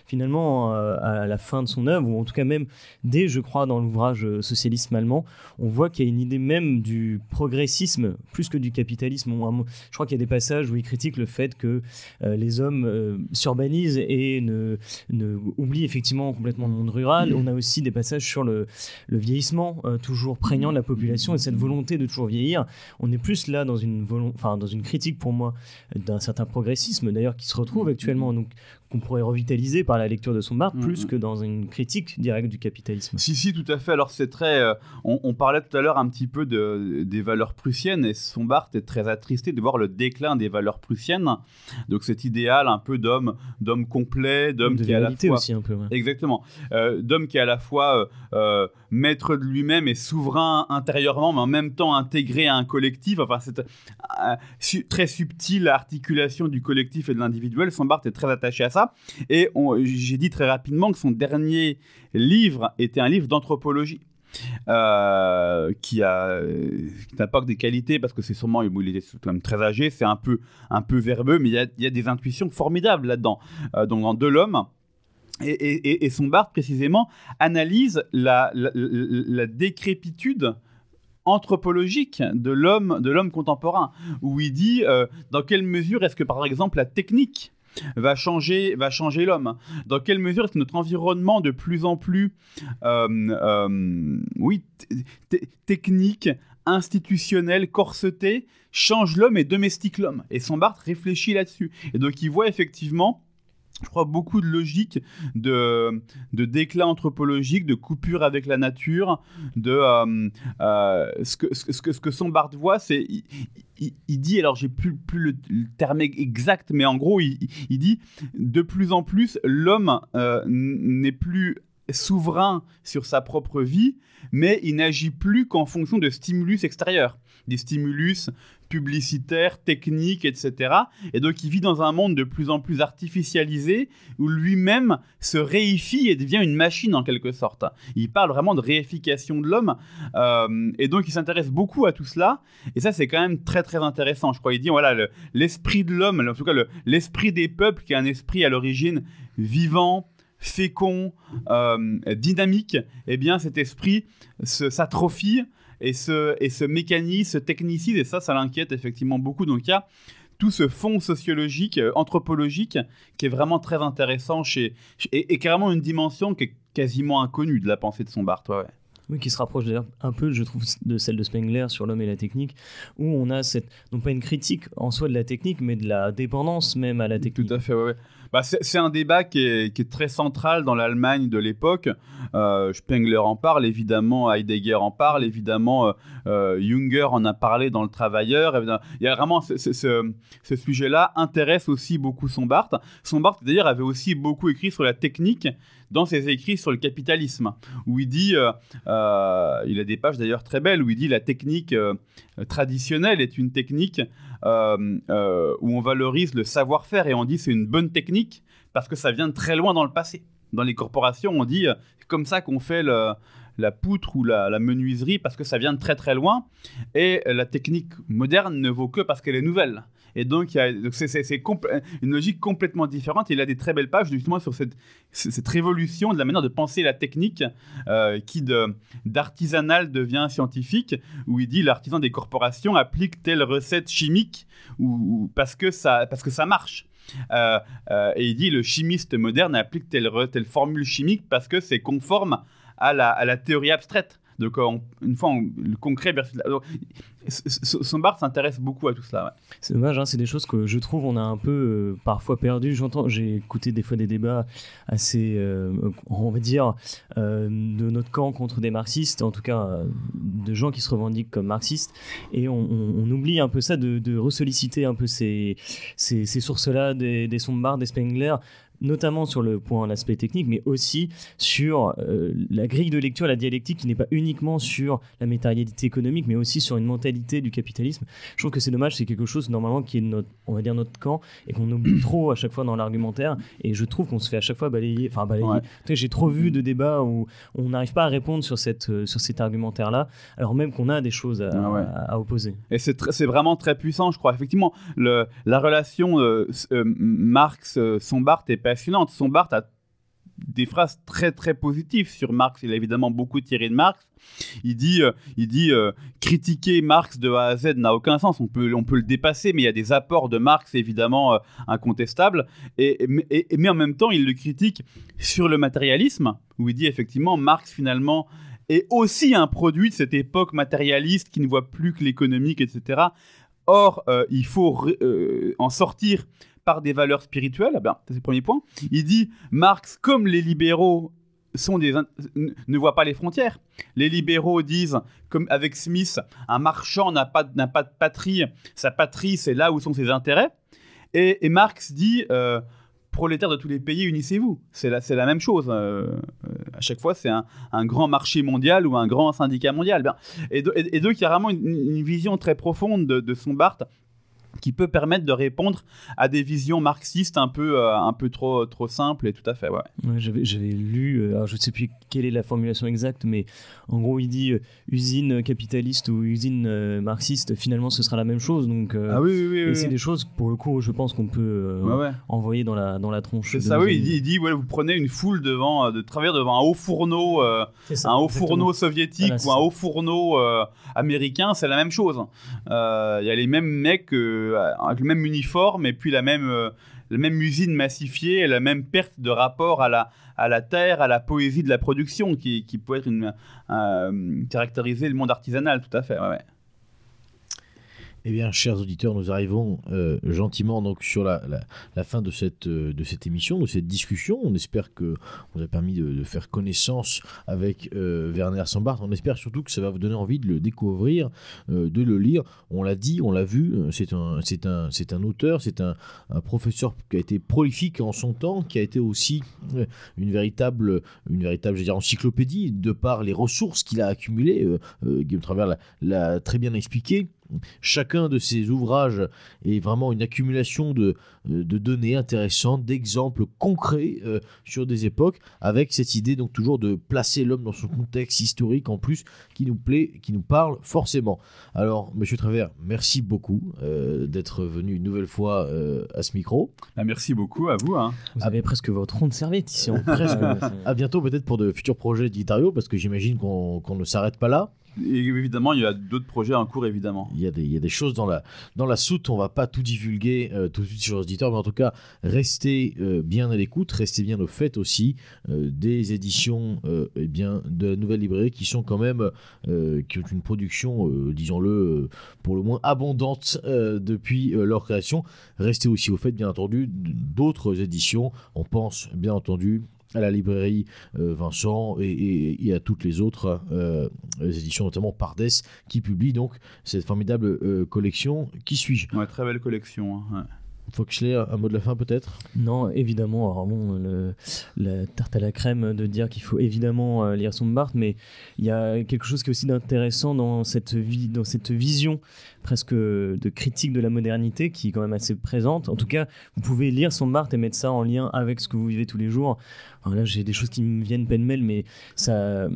finalement, euh, à la fin de son œuvre, ou en tout cas même dès, je crois, dans l'ouvrage Socialisme allemand, on voit qu'il y a une idée même du progressisme plus que du capitalisme. Je crois qu'il y a des passages où il critique le fait que euh, les hommes euh, s'urbanisent et ne, ne oublient effectivement complètement le monde rural. On a aussi des passages sur le, le vieillissement euh, toujours prégnant de la population et cette volonté de toujours vieillir. On est plus là dans une, enfin, dans une critique pour moi d'un certain progressisme d'ailleurs qui se retrouve actuellement. Donc, qu'on pourrait revitaliser par la lecture de son Barthes plus Mhm. que dans une critique directe du capitalisme. Si, si, tout à fait. Alors, c'est très. euh, on, on parlait tout à l'heure un petit peu de, des valeurs prussiennes, et son Barthes est très attristé de voir le déclin des valeurs prussiennes. Donc, cet idéal un peu d'homme, d'homme complet, d'homme de qui est à la fois. aussi un peu. ouais. Exactement. Euh, d'homme qui est à la fois euh, maître de lui-même et souverain intérieurement, mais en même temps intégré à un collectif. Enfin, c'est su- très subtile articulation du collectif et de l'individuel. Son Barthes est très attaché à ça. Et j'ai dit très rapidement que son dernier livre était un livre d'anthropologie. euh, qui n'a pas que des qualités parce que c'est sûrement il était quand même très âgé c'est un peu un peu verbeux mais il y a, des intuitions formidables là-dedans euh, donc dans de l'homme et, son Barthes, précisément, analyse la, décrépitude anthropologique de l'homme de l'homme contemporain, où il dit euh, dans quelle mesure est-ce que, par exemple, la technique va changer, va changer l'homme Dans quelle mesure est-ce que notre environnement de plus en plus, euh, euh, oui, technique, institutionnel, corseté, change l'homme et domestique l'homme? Et son Barthes réfléchit là-dessus. Et donc il voit effectivement je crois, beaucoup de logique de, de déclin anthropologique, de coupure avec la nature, de euh, euh, ce, que, ce, que- Barthes voit, c'est il, dit, alors j'ai plus, plus le, terme exact, mais en gros, il, dit de plus en plus, l'homme euh, n'est plus souverain sur sa propre vie, mais il n'agit plus qu'en fonction de stimulus extérieurs, des stimulus publicitaires, techniques, etc. Et donc il vit dans un monde de plus en plus artificialisé où lui-même se réifie et devient une machine en quelque sorte. Il parle vraiment de réification de l'homme euh, et donc il s'intéresse beaucoup à tout cela et ça c'est quand même très très intéressant. Je crois il dit voilà le- l'esprit de l'homme, en tout cas le- l'esprit des peuples qui est un esprit à l'origine vivant, fécond, euh, dynamique, eh bien cet esprit s'atrophie et se, et se mécanise, se technicise, et ça, ça l'inquiète effectivement beaucoup. Donc il y a tout ce fond sociologique, euh, anthropologique, qui est vraiment très intéressant chez, et, et carrément une dimension qui est quasiment inconnue de la pensée de son Barthes. ouais, ouais. Oui, qui se rapproche d'ailleurs un peu, je trouve, de celle de Spengler sur l'homme et la technique, où on a cette, non pas une critique en soi de la technique, mais de la dépendance même à la technique. Tout à fait, ouais. ouais. Bah, c'est un débat qui est, très central dans l'Allemagne de l'époque. Euh, Spengler en parle, évidemment, Heidegger en parle, évidemment, euh, euh, Junger en a parlé dans Le Travailleur. Il y a vraiment ce, sujet-là intéresse aussi beaucoup. Son Barthes, d'ailleurs, avait aussi beaucoup écrit sur la technique dans ses écrits sur le capitalisme, où il dit, euh, euh, il a des pages d'ailleurs très belles, où il dit la technique euh, traditionnelle est une technique où on valorise le savoir-faire et on dit c'est une bonne technique parce que ça vient de très loin dans le passé. Dans les corporations, on dit c'est comme ça qu'on fait la poutre ou la, la menuiserie parce que ça vient de très très loin. Et la technique moderne ne vaut que parce qu'elle est nouvelle. Et donc, c'est, une logique complètement différente. Il a des très belles pages justement sur cette, cette révolution de la manière de penser la technique euh, qui de, d'artisanal devient scientifique, où il dit l'artisan des corporations applique telle recette chimique ou, parce, que ça, parce que ça marche. Euh, euh, et il dit le chimiste moderne applique telle, telle formule chimique parce que c'est conforme à la, à la théorie abstraite. Donc, on- une fois, on- concret versus la- s'intéresse beaucoup à tout cela. C'est dommage, hein, c'est des choses que je trouve on a un peu euh, parfois perdu. J'entends, j'ai écouté des fois des débats assez, euh, on va dire, euh, de notre camp contre des marxistes, en tout cas de gens qui se revendiquent comme marxistes, et on, oublie un peu ça de, ressolliciter un peu ces, ces, ces sources-là des, des des Spengler notamment sur le point l'aspect technique, mais aussi sur euh, la grille de lecture, la dialectique qui n'est pas uniquement sur la matérialité économique, mais aussi sur une mentalité du capitalisme. Je trouve que c'est dommage, c'est quelque chose normalement qui est notre, on va dire notre camp et qu'on oublie trop à chaque fois dans l'argumentaire. Et je trouve qu'on se fait à chaque fois balayer. Enfin balayer. J'ai trop vu de débats où on n'arrive pas à répondre sur cette euh, sur cet argumentaire-là, alors même qu'on a des choses à, ah opposer. Et c'est c'est vraiment très puissant, je crois. Effectivement, le, la relation euh, Marx-Sombart est passionnante. Sombart a des phrases très très positives sur Marx. Il a évidemment beaucoup tiré de Marx. Il dit, euh, il dit euh, critiquer Marx de A à Z n'a aucun sens. On peut, on peut le dépasser, mais il y a des apports de Marx évidemment euh, incontestables. Et, mais en même temps, il le critique sur le matérialisme, où il dit effectivement Marx finalement est aussi un produit de cette époque matérialiste qui ne voit plus que l'économique, etc. Or, il faut en sortir par des valeurs spirituelles. Ben, c'est le premier point. Il dit Marx, comme les libéraux, sont des ne voient pas les frontières. Les libéraux disent, comme avec Smith, un marchand n'a pas, n'a pas de patrie. Sa patrie, c'est là où sont ses intérêts. Et, Marx dit euh, prolétaires de tous les pays, unissez-vous. C'est la, c'est la même chose. Euh, euh, à chaque fois, c'est un, grand marché mondial ou un grand syndicat mondial. Et, donc, il y a vraiment une, vision très profonde de, de son Barthes qui peut permettre de répondre à des visions marxistes un peu, euh, un peu trop, trop simples et tout à fait. Ouais. j'avais, lu, euh, alors je ne sais plus quelle est la formulation exacte, mais en gros il dit euh, usine capitaliste ou usine marxiste, finalement ce sera la même chose. Donc, ah oui, oui, oui. Et c'est des choses, pour le coup, je pense qu'on peut envoyer dans la, dans la tronche. C'est ça, oui, il dit, il dit ouais, vous prenez une foule devant, de travers devant un haut fourneau, un haut fourneau soviétique ou un haut fourneau américain, c'est la même chose. Il y a les mêmes mecs avec le même uniforme et puis la même, euh, même usine massifiée et la même perte de rapport à la, à la terre, à la poésie de la production qui, qui peut être une, euh, le monde artisanal, tout à fait. Eh bien, chers auditeurs, nous arrivons euh, gentiment donc sur la, fin de cette, euh, de cette émission, de cette discussion. On espère que on vous a permis de, faire connaissance avec euh, Werner Sambart. On espère surtout que ça va vous donner envie de le découvrir, de le lire. On l'a dit, on l'a vu. C'est un, auteur, c'est un, professeur qui a été prolifique en son temps, qui a été aussi une véritable, encyclopédie de par les ressources qu'il a accumulées. Guillaume Travers l'a très bien expliqué. Chacun de ces ouvrages est vraiment une accumulation de, de données intéressantes, d'exemples concrets euh, sur des époques, avec cette idée donc toujours de placer l'homme dans son contexte historique en plus qui nous plaît, qui nous parle forcément. Alors, Monsieur Travers, merci beaucoup euh, d'être venu une nouvelle fois euh, à ce micro. Ah, merci beaucoup à vous. Hein. Vous avez presque votre rond de serviette ici. presque. à bientôt peut-être pour de futurs projets d'Itario, parce que j'imagine qu'on ne s'arrête pas là. Évidemment, il y a d'autres projets en cours, évidemment. Il y a des, choses dans la, soute. On va pas tout divulguer euh, tout de suite sur les auditeurs, mais en tout cas, restez euh, bien à l'écoute, restez bien au fait aussi euh, des éditions eh bien, de la nouvelle librairie qui sont quand même, qui ont une production, disons-le, pour le moins abondante depuis leur création. Restez aussi au fait, bien entendu, d'autres éditions. On pense, bien entendu, à la librairie euh, Vincent et, à toutes les autres euh, éditions, notamment Pardes, qui publient donc cette formidable euh, collection. Qui suis-je? Très belle collection. Hein, Foxley, un mot de la fin peut-être? Non, évidemment. Alors bon, le, la tarte à la crème de dire qu'il faut évidemment lire son Barthes, mais il y a quelque chose qui est aussi d'intéressant dans cette, vie, dans cette vision presque de critique de la modernité qui est quand même assez présente. En tout cas, vous pouvez lire son Barthes et mettre ça en lien avec ce que vous vivez tous les jours là, j'ai des choses qui me viennent pêle-mêle, mais sa,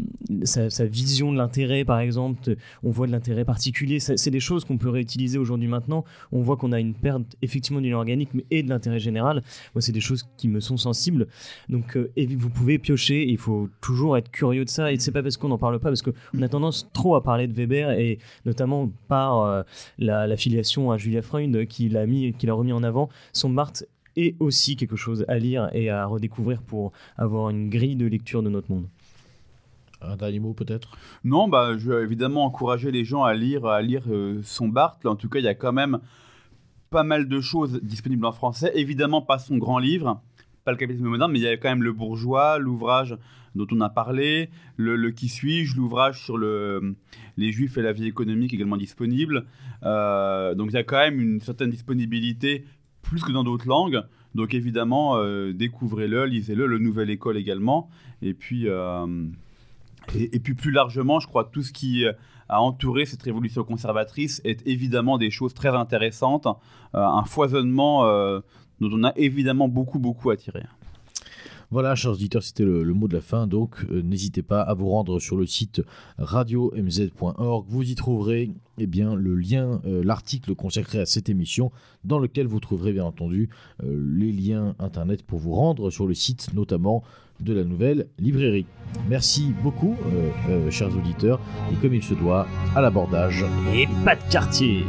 sa, vision de l'intérêt, par exemple, on voit de l'intérêt particulier. C'est des choses qu'on peut réutiliser aujourd'hui maintenant. On voit qu'on a une perte effectivement d'une organique mais, et de l'intérêt général. Moi, c'est des choses qui me sont sensibles. Donc, euh, vous pouvez piocher. Il faut toujours être curieux de ça. Et c'est pas parce qu'on n'en parle pas, parce qu'on a tendance trop à parler de Weber et notamment par euh, la, filiation à Julia Freund qui l'a mis, qui l'a remis en avant. Son Marthe et aussi quelque chose à lire et à redécouvrir pour avoir une grille de lecture de notre monde. Un dernier mot peut-être? Non, bah, je vais évidemment encourager les gens à lire, à lire euh, son Barthes. En tout cas, il y a quand même pas mal de choses disponibles en français. Évidemment, pas son grand livre, pas le capitalisme moderne, mais il y a quand même Le Bourgeois, l'ouvrage dont on a parlé, le, Qui suis-je, l'ouvrage sur le, les Juifs et la vie économique également disponible. Euh, donc il y a quand même une certaine disponibilité plus que dans d'autres langues. Donc évidemment, euh, découvrez-le, lisez-le, le Nouvelle École également. Et puis, euh, et, puis plus largement, je crois tout ce qui a entouré cette révolution conservatrice est évidemment des choses très intéressantes, un foisonnement dont on a évidemment beaucoup, beaucoup à tirer. Voilà, chers auditeurs, c'était le, mot de la fin. Donc, euh, n'hésitez pas à vous rendre sur le site radio-mz.org. Vous y trouverez eh bien, le lien, euh, l'article consacré à cette émission, dans lequel vous trouverez bien entendu euh, les liens internet pour vous rendre sur le site, notamment de la nouvelle librairie. Merci beaucoup, chers auditeurs, et comme il se doit, à l'abordage. Et pas de quartier